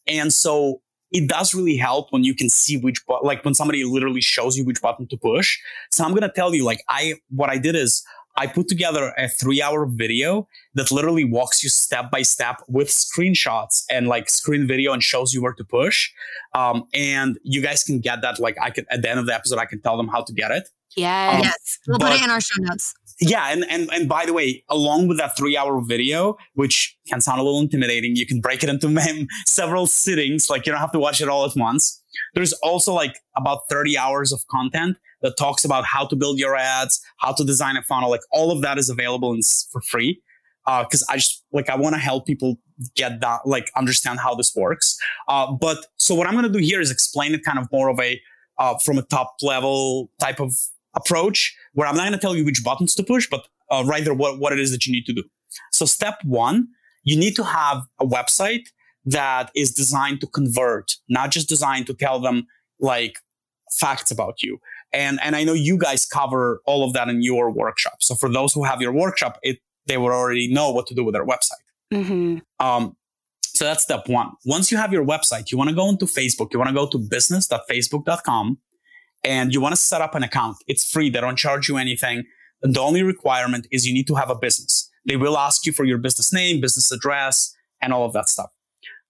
And so it does really help when you can see which, bu- like when somebody literally shows you which button to push. So I'm going to tell you, like, I, what I did is I put together a three hour video that literally walks you step by step with screenshots and like screen video and shows you where to push. Um, and you guys can get that. Like I could, at the end of the episode, I can tell them how to get it. yes. Um, yes. We'll put it in our show notes. Yeah, and and and by the way, along with that three-hour video, which can sound a little intimidating, you can break it into several sittings. Like you don't have to watch it all at once. There's also like about 30 hours of content that talks about how to build your ads, how to design a funnel. Like all of that is available and for free. Because I just like I want to help people get that, like understand how this works. Uh, but so what I'm going to do here is explain it kind of more of a uh, from a top level type of approach where I'm not going to tell you which buttons to push, but uh, right there what, what it is that you need to do. So step one, you need to have a website that is designed to convert, not just designed to tell them like facts about you. And, and I know you guys cover all of that in your workshop. So for those who have your workshop, it, they would already know what to do with their website. Mm-hmm. Um, so that's step one. Once you have your website, you want to go into Facebook. You want to go to business.facebook.com and you want to set up an account. It's free. They don't charge you anything. The only requirement is you need to have a business. They will ask you for your business name, business address, and all of that stuff.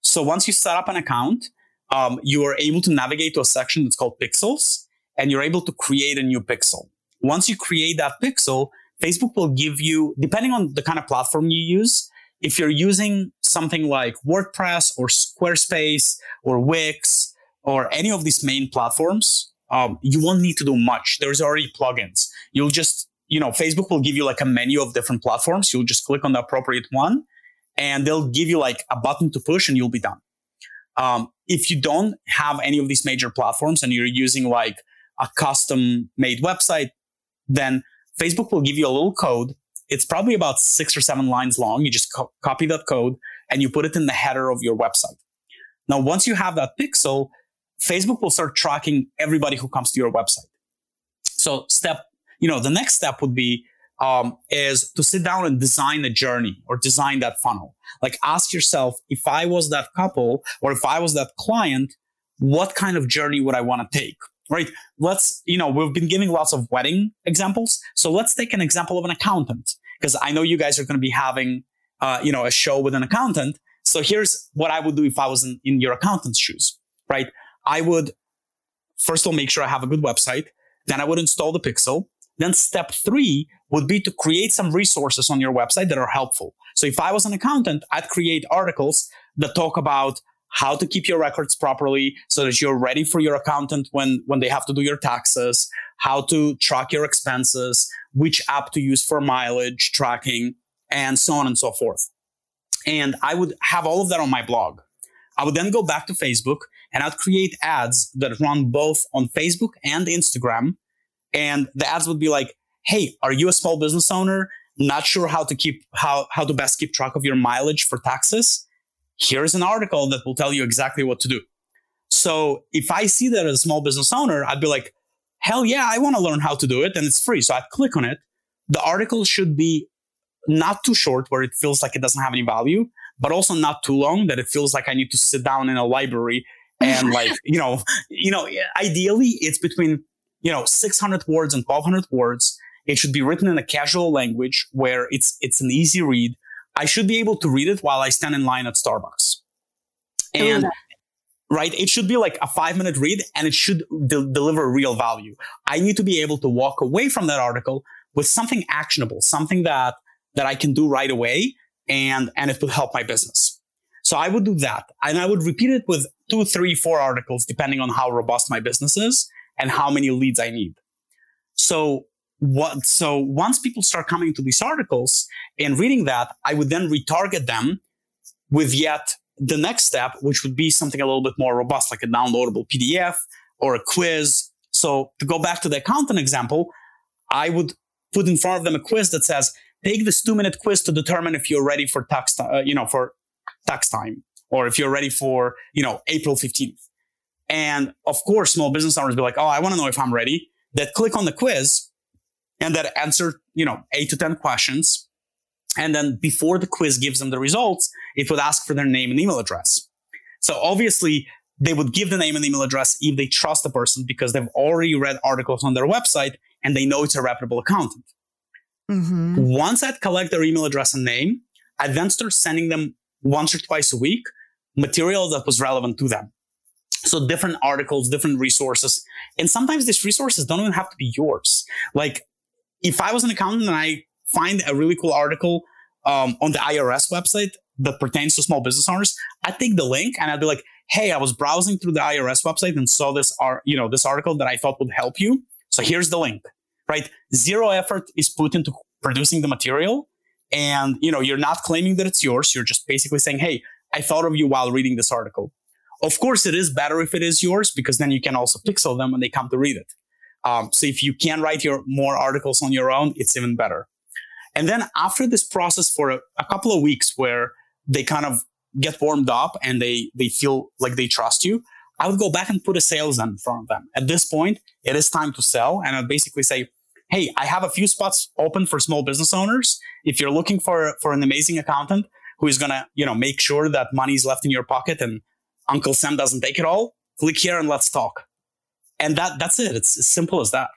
So once you set up an account, um, you are able to navigate to a section that's called pixels and you're able to create a new pixel. Once you create that pixel, Facebook will give you, depending on the kind of platform you use, if you're using something like WordPress or Squarespace or Wix or any of these main platforms, um, you won't need to do much. There's already plugins. You'll just, you know, Facebook will give you like a menu of different platforms. You'll just click on the appropriate one and they'll give you like a button to push and you'll be done. Um, if you don't have any of these major platforms and you're using like a custom made website, then Facebook will give you a little code. It's probably about six or seven lines long. You just co- copy that code and you put it in the header of your website. Now, once you have that pixel, Facebook will start tracking everybody who comes to your website. So step, you know, the next step would be um, is to sit down and design a journey or design that funnel. Like ask yourself, if I was that couple or if I was that client, what kind of journey would I want to take? Right? Let's, you know, we've been giving lots of wedding examples. So let's take an example of an accountant because I know you guys are going to be having, uh, you know, a show with an accountant. So here's what I would do if I was in, in your accountant's shoes, right? I would first of all make sure I have a good website. Then I would install the pixel. Then step three would be to create some resources on your website that are helpful. So if I was an accountant, I'd create articles that talk about how to keep your records properly so that you're ready for your accountant when, when they have to do your taxes, how to track your expenses, which app to use for mileage tracking, and so on and so forth. And I would have all of that on my blog. I would then go back to Facebook and I'd create ads that run both on Facebook and Instagram. And the ads would be like, Hey, are you a small business owner? Not sure how to keep, how, how to best keep track of your mileage for taxes? Here's an article that will tell you exactly what to do. So if I see that as a small business owner, I'd be like, hell yeah, I want to learn how to do it and it's free. So I'd click on it. The article should be not too short where it feels like it doesn't have any value, but also not too long that it feels like I need to sit down in a library and like you know you know ideally it's between you know 600 words and 1200 words it should be written in a casual language where it's it's an easy read i should be able to read it while i stand in line at starbucks and right it should be like a five minute read and it should de- deliver real value i need to be able to walk away from that article with something actionable something that that i can do right away and and it will help my business so I would do that. And I would repeat it with two, three, four articles, depending on how robust my business is and how many leads I need. So what, so once people start coming to these articles and reading that, I would then retarget them with yet the next step, which would be something a little bit more robust, like a downloadable PDF or a quiz. So to go back to the accountant example, I would put in front of them a quiz that says, take this two minute quiz to determine if you're ready for tax, uh, you know, for tax time or if you're ready for, you know, April 15th. And of course, small business owners be like, oh, I want to know if I'm ready. That click on the quiz and that answer, you know, eight to 10 questions. And then before the quiz gives them the results, it would ask for their name and email address. So obviously they would give the name and email address if they trust the person because they've already read articles on their website and they know it's a reputable accountant. Mm-hmm. Once I'd collect their email address and name, I then start sending them once or twice a week material that was relevant to them. So different articles, different resources. And sometimes these resources don't even have to be yours. Like if I was an accountant and I find a really cool article um, on the IRS website that pertains to small business owners, I'd take the link and I'd be like, hey, I was browsing through the IRS website and saw this, ar- you know, this article that I thought would help you. So here's the link, right? Zero effort is put into producing the material. And, you know, you're not claiming that it's yours. You're just basically saying, Hey, I thought of you while reading this article. Of course, it is better if it is yours because then you can also pixel them when they come to read it. Um, so if you can write your more articles on your own, it's even better. And then after this process for a, a couple of weeks where they kind of get warmed up and they, they feel like they trust you, I would go back and put a sales in front of them. At this point, it is time to sell. And I'd basically say, Hey, I have a few spots open for small business owners. If you're looking for, for an amazing accountant who is going to, you know, make sure that money is left in your pocket and Uncle Sam doesn't take it all, click here and let's talk. And that, that's it. It's as simple as that.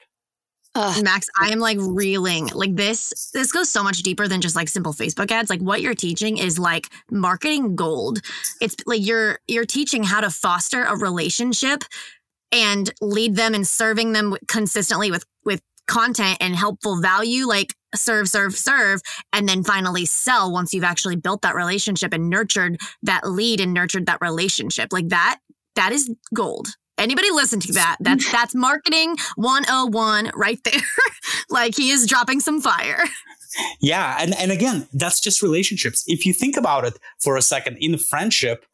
Ugh. Max, I am like reeling. Like this, this goes so much deeper than just like simple Facebook ads. Like what you're teaching is like marketing gold. It's like you're you're teaching how to foster a relationship and lead them and serving them consistently with with content and helpful value. Like serve, serve, serve, and then finally sell once you've actually built that relationship and nurtured that lead and nurtured that relationship. Like that, that is gold. Anybody listen to that? That's that's marketing 101 right there. like he is dropping some fire. Yeah, and and again, that's just relationships. If you think about it for a second, in friendship,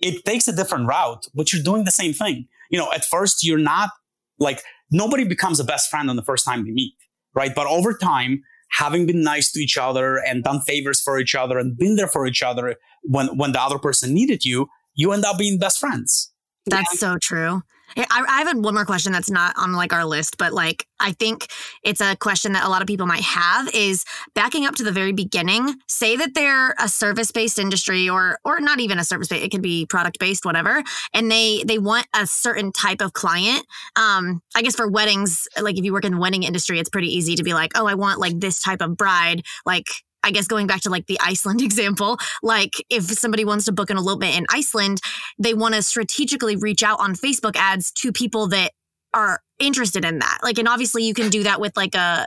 it takes a different route, but you're doing the same thing. You know, at first you're not like nobody becomes a best friend on the first time they meet, right? But over time, having been nice to each other and done favors for each other and been there for each other when when the other person needed you, you end up being best friends. That's yeah. so true. I, I have one more question that's not on like our list, but like I think it's a question that a lot of people might have is backing up to the very beginning. Say that they're a service based industry, or or not even a service based. It could be product based, whatever. And they they want a certain type of client. Um, I guess for weddings, like if you work in the wedding industry, it's pretty easy to be like, oh, I want like this type of bride, like I guess going back to like the Iceland example, like if somebody wants to book an elopement in Iceland, they want to strategically reach out on Facebook ads to people that are interested in that. Like, and obviously you can do that with like a,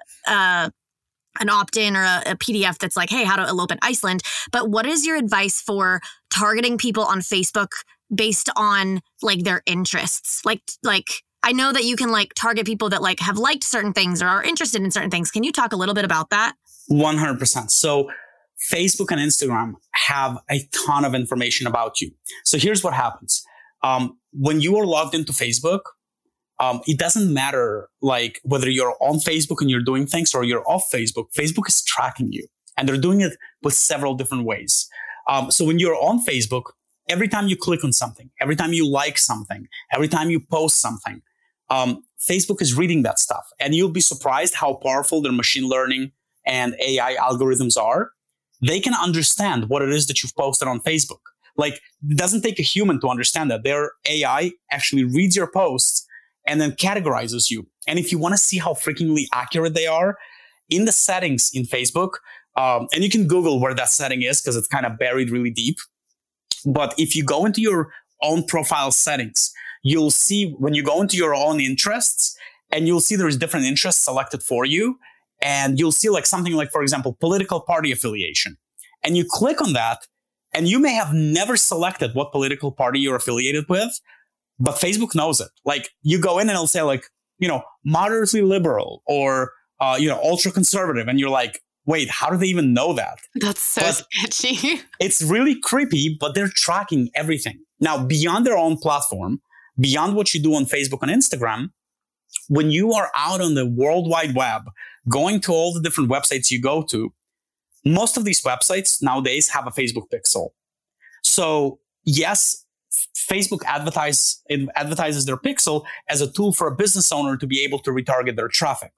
an opt-in or a, a, PDF that's like, hey, how to elope in Iceland. But what is your advice for targeting people on Facebook based on like their interests? Like, like I know that you can like target people that like have liked certain things or are interested in certain things. Can you talk a little bit about that? 100%. So Facebook and Instagram have a ton of information about you. So here's what happens. Um, when you are logged into Facebook, um, it doesn't matter like whether you're on Facebook and you're doing things or you're off Facebook. Facebook is tracking you and they're doing it with several different ways. Um, so when you're on Facebook, every time you click on something, every time you like something, every time you post something, um, Facebook is reading that stuff and you'll be surprised how powerful their machine learning and AI algorithms are, they can understand what it is that you've posted on Facebook. Like, it doesn't take a human to understand that. Their AI actually reads your posts and then categorizes you. And if you want to see how freakingly accurate they are, in the settings in Facebook, um, and you can Google where that setting is because it's kind of buried really deep. But if you go into your own profile settings, you'll see when you go into your own interests and you'll see there's different interests selected for you and you'll see like something like, for example, political party affiliation. And you click on that and you may have never selected what political party you're affiliated with, but Facebook knows it. Like you go in and it'll say like, you know, moderately liberal or, uh, you know, ultra conservative. And you're like, wait, how do they even know that? That's so but sketchy. it's really creepy, but they're tracking everything. Now, beyond their own platform, beyond what you do on Facebook and Instagram, when you are out on the World Wide Web going to all the different websites you go to, most of these websites nowadays have a Facebook pixel. So yes, Facebook advertise, advertises their pixel as a tool for a business owner to be able to retarget their traffic.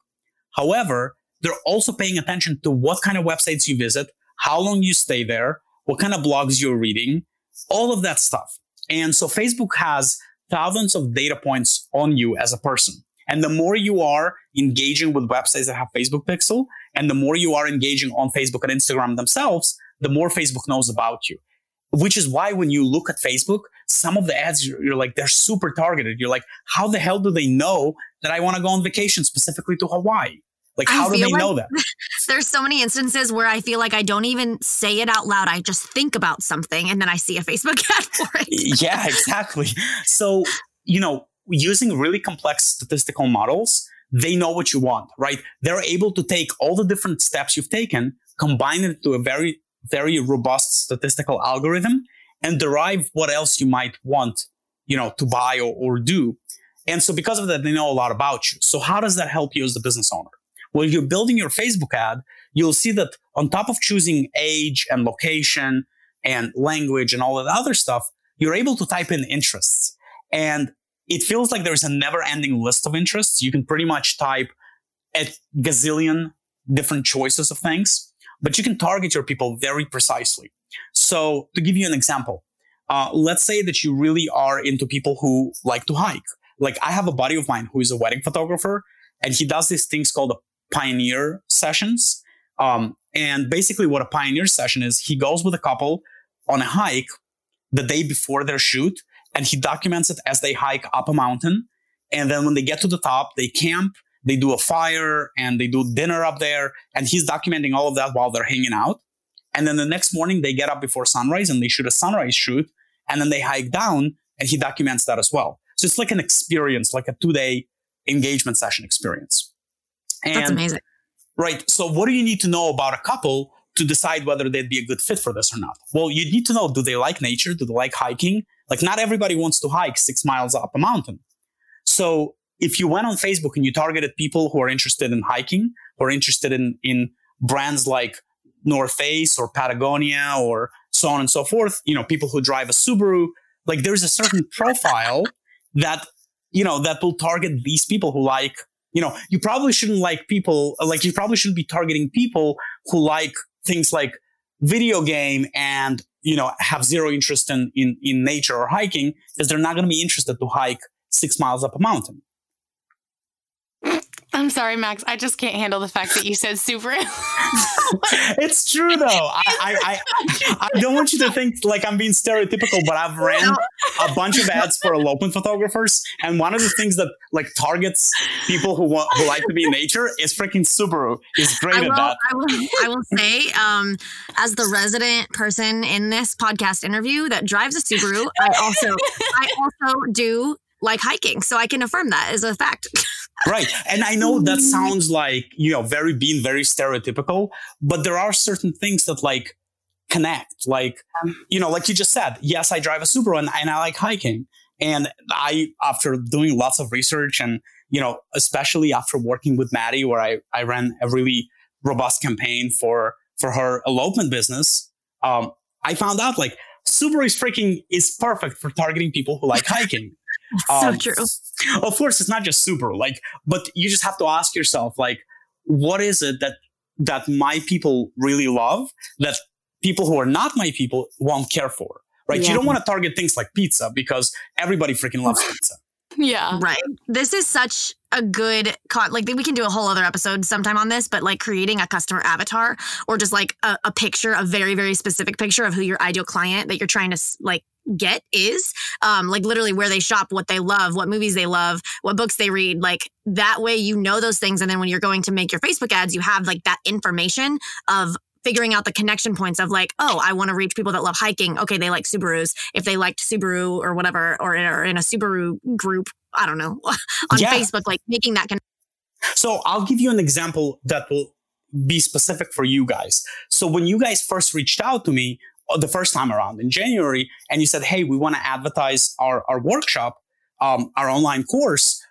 However, they're also paying attention to what kind of websites you visit, how long you stay there, what kind of blogs you're reading, all of that stuff. And so Facebook has thousands of data points on you as a person. And the more you are engaging with websites that have Facebook pixel and the more you are engaging on Facebook and Instagram themselves, the more Facebook knows about you. Which is why when you look at Facebook, some of the ads, you're like, they're super targeted. You're like, how the hell do they know that I want to go on vacation specifically to Hawaii? Like, how do they like know that? There's so many instances where I feel like I don't even say it out loud. I just think about something and then I see a Facebook ad for it. yeah, exactly. So, you know, using really complex statistical models, they know what you want, right? They're able to take all the different steps you've taken, combine it to a very, very robust statistical algorithm and derive what else you might want, you know, to buy or, or do. And so because of that, they know a lot about you. So how does that help you as the business owner? Well, you're building your Facebook ad, you'll see that on top of choosing age and location and language and all of the other stuff, you're able to type in interests. And it feels like there's a never ending list of interests. You can pretty much type a gazillion different choices of things, but you can target your people very precisely. So to give you an example, uh, let's say that you really are into people who like to hike. Like I have a buddy of mine who is a wedding photographer and he does these things called pioneer sessions. Um, and basically what a pioneer session is, he goes with a couple on a hike the day before their shoot and he documents it as they hike up a mountain. And then when they get to the top, they camp, they do a fire and they do dinner up there. And he's documenting all of that while they're hanging out. And then the next morning they get up before sunrise and they shoot a sunrise shoot. And then they hike down and he documents that as well. So it's like an experience, like a two day engagement session experience. And, That's amazing. Right. So what do you need to know about a couple to decide whether they'd be a good fit for this or not? Well, you need to know, do they like nature? Do they like hiking? Like not everybody wants to hike six miles up a mountain. So if you went on Facebook and you targeted people who are interested in hiking, who are interested in, in brands like North Face or Patagonia or so on and so forth, you know, people who drive a Subaru, like there's a certain profile that, you know, that will target these people who like, you know, you probably shouldn't like people, like you probably shouldn't be targeting people who like things like video game and, you know, have zero interest in, in, in nature or hiking because they're not going to be interested to hike six miles up a mountain. I'm sorry, Max. I just can't handle the fact that you said Subaru. it's true though. I, I, I, I, don't want you to think like I'm being stereotypical, but I've ran a bunch of ads for elopement photographers, and one of the things that like targets people who want who like to be in nature is freaking Subaru. Is great will, at that. I will, I will say, um, as the resident person in this podcast interview that drives a Subaru, I also I also do like hiking, so I can affirm that as a fact. right. And I know that sounds like, you know, very being very stereotypical, but there are certain things that like connect. Like, you know, like you just said, yes, I drive a Subaru and, and I like hiking. And I, after doing lots of research and, you know, especially after working with Maddie, where I, I ran a really robust campaign for, for her elopement business, um, I found out like Subaru is freaking is perfect for targeting people who like hiking. Um, so true. Of course, it's not just Subaru, like, but you just have to ask yourself, like, what is it that that my people really love that people who are not my people won't care for? Right? Yeah. You don't want to target things like pizza because everybody freaking loves pizza. Yeah. Right. This is such a good con like we can do a whole other episode sometime on this, but like creating a customer avatar or just like a, a picture, a very, very specific picture of who your ideal client that you're trying to like get is um like literally where they shop what they love what movies they love what books they read like that way you know those things and then when you're going to make your facebook ads you have like that information of figuring out the connection points of like, oh, I want to reach people that love hiking. Okay, they like Subarus. If they liked Subaru or whatever, or, or in a Subaru group, I don't know, on yeah. Facebook, like making that connection. So I'll give you an example that will be specific for you guys. So when you guys first reached out to me, uh, the first time around in January, and you said, "Hey, we want to advertise our our workshop, um, our online course."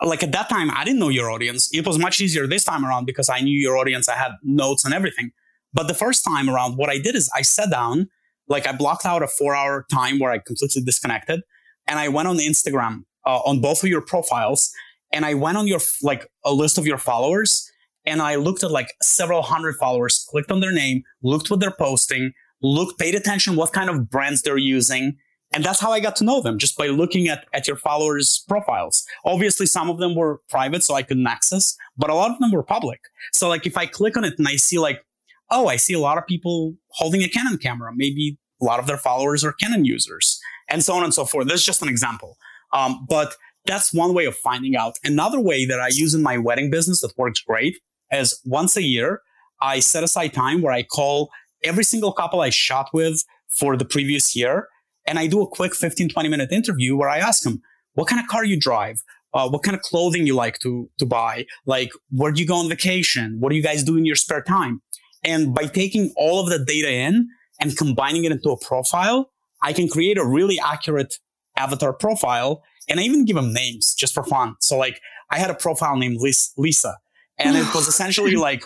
Like at that time, I didn't know your audience. It was much easier this time around because I knew your audience. I had notes and everything. But the first time around, what I did is I sat down, like I blocked out a four hour time where I completely disconnected, and I went on Instagram uh, on both of your profiles, and I went on your like a list of your followers, and I looked at like several hundred followers, clicked on their name, looked what they're posting, looked, paid attention what kind of brands they're using. And that's how I got to know them, just by looking at, at your followers' profiles. Obviously, some of them were private, so I couldn't access, but a lot of them were public. So like if I click on it and I see like, oh, I see a lot of people holding a Canon camera, maybe a lot of their followers are Canon users, and so on and so forth. This is just an example. Um, but that's one way of finding out. Another way that I use in my wedding business that works great is once a year, I set aside time where I call every single couple I shot with for the previous year. And I do a quick 15, 20 minute interview where I ask them, what kind of car you drive? Uh, what kind of clothing you like to, to buy? Like, where do you go on vacation? What do you guys do in your spare time? And by taking all of the data in and combining it into a profile, I can create a really accurate avatar profile. And I even give them names just for fun. So like I had a profile named Lisa and it was essentially like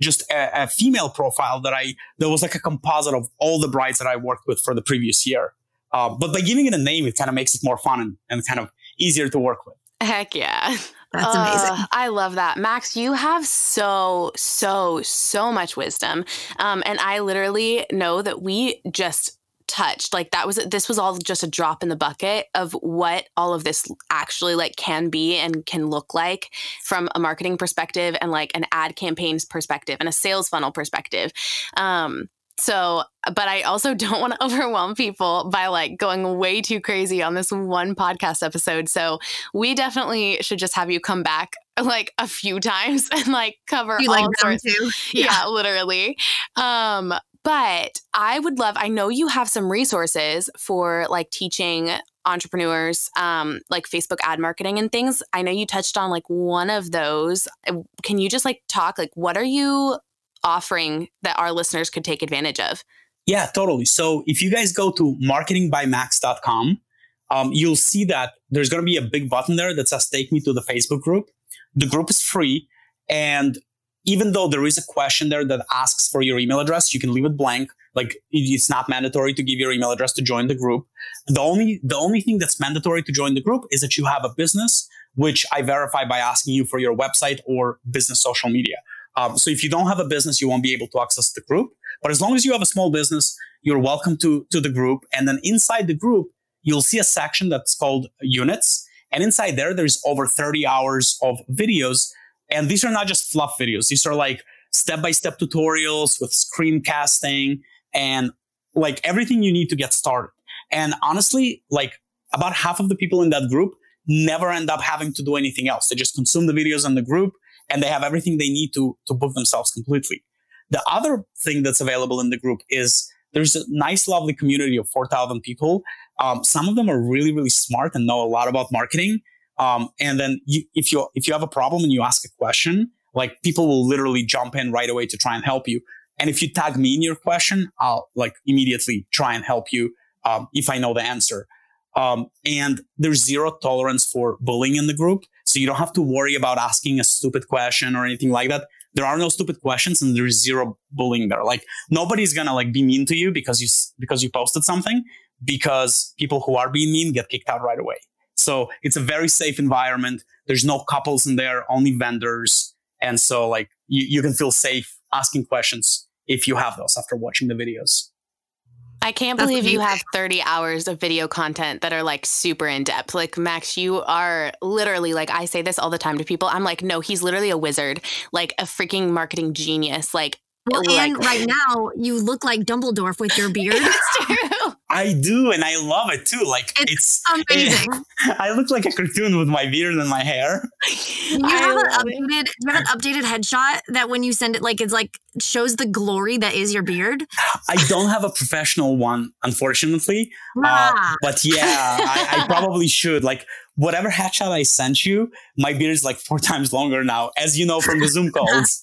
just a, a, female profile that I that was like a composite of all the brides that I worked with for the previous year. Uh, but by giving it a name, it kind of makes it more fun and, and kind of easier to work with. Heck yeah. That's amazing. I love that. Max, you have so, so, so much wisdom. Um, and I literally know that we just touched like that was this was all just a drop in the bucket of what all of this actually like can be and can look like from a marketing perspective and like an ad campaigns perspective and a sales funnel perspective um so but i also don't want to overwhelm people by like going way too crazy on this one podcast episode so we definitely should just have you come back like a few times and like cover you all like sorts. Yeah. yeah, literally. Um, but I would love, I know you have some resources for like teaching entrepreneurs um, like Facebook ad marketing and things. I know you touched on like one of those. Uh, can you just like talk like what are you offering that our listeners could take advantage of? Yeah, totally. So if you guys go to marketingbymax.com, um, you'll see that there's going to be a big button there that says take me to the Facebook group. The group is free. And even though there is a question there that asks for your email address, you can leave it blank. Like it's not mandatory to give your email address to join the group. The only the only thing that's mandatory to join the group is that you have a business, which I verify by asking you for your website or business social media. Um, so if you don't have a business, you won't be able to access the group. But as long as you have a small business, you're welcome to to the group. And then inside the group, you'll see a section that's called units. And inside there, there's over 30 hours of videos and these are not just fluff videos. These are like step by step tutorials with screencasting and like everything you need to get started. And honestly, like about half of the people in that group never end up having to do anything else. They just consume the videos in the group and they have everything they need to, to book themselves completely. The other thing that's available in the group is there's a nice, lovely community of 4,000 people. Um, some of them are really, really smart and know a lot about marketing. Um, and then you, if you if you have a problem and you ask a question, like people will literally jump in right away to try and help you. And if you tag me in your question, I'll like immediately try and help you um, if I know the answer. Um, and there's zero tolerance for bullying in the group, so you don't have to worry about asking a stupid question or anything like that. There are no stupid questions, and there's zero bullying there. Like nobody's gonna like be mean to you because you because you posted something. Because people who are being mean get kicked out right away. So it's a very safe environment. There's no couples in there, only vendors. And so like you, you can feel safe asking questions if you have those after watching the videos. I can't That's believe you have 30 hours of video content that are like super in depth. Like, Max, you are literally like, I say this all the time to people. I'm like, no, he's literally a wizard, like a freaking marketing genius. Like, well, like, and right now you look like Dumbledore with your beard. it's true. I do, and I love it too. Like it's, it's amazing. It, I look like a cartoon with my beard and my hair. You have an updated, you have an updated headshot that when you send it, like it's like shows the glory that is your beard. I don't have a professional one, unfortunately. Uh, but yeah, I, I probably should. Like whatever headshot I sent you, my beard is like four times longer now, as you know from the Zoom calls.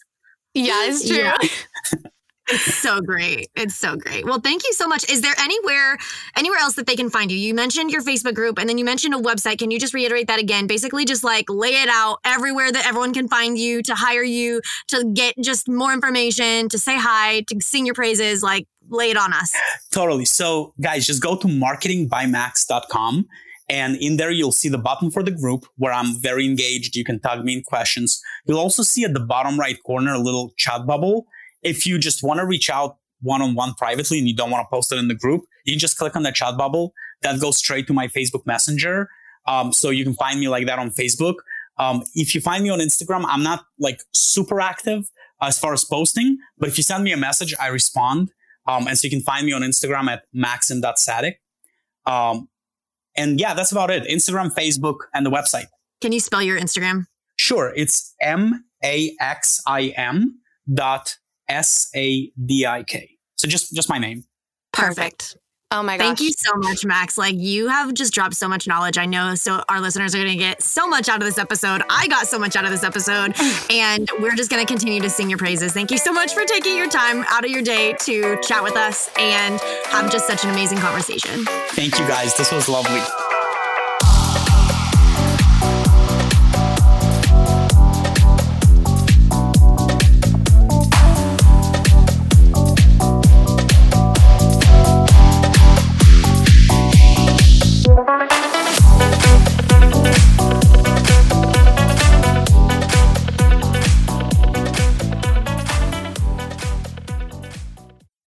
Yeah, it's true. Yeah. it's so great. It's so great. Well, thank you so much. Is there anywhere anywhere else that they can find you? You mentioned your Facebook group and then you mentioned a website. Can you just reiterate that again? Basically just like lay it out everywhere that everyone can find you, to hire you, to get just more information, to say hi, to sing your praises, like lay it on us. Totally. So, guys, just go to marketingbymax.com and in there, you'll see the button for the group where I'm very engaged. You can tag me in questions. You'll also see at the bottom right corner a little chat bubble. If you just want to reach out one on one privately and you don't want to post it in the group, you just click on the chat bubble. That goes straight to my Facebook Messenger. Um, so you can find me like that on Facebook. Um, if you find me on Instagram, I'm not like super active as far as posting, but if you send me a message, I respond. Um, and so you can find me on Instagram at maxim.sadik. Um, and yeah, that's about it. Instagram, Facebook, and the website. Can you spell your Instagram? Sure. It's M A X I M dot S A D I K. So just just my name. Perfect. Oh my gosh. Thank you so much, Max. Like you have just dropped so much knowledge. I know so our listeners are going to get so much out of this episode. I got so much out of this episode and we're just going to continue to sing your praises. Thank you so much for taking your time out of your day to chat with us and have just such an amazing conversation. Thank you guys. This was lovely.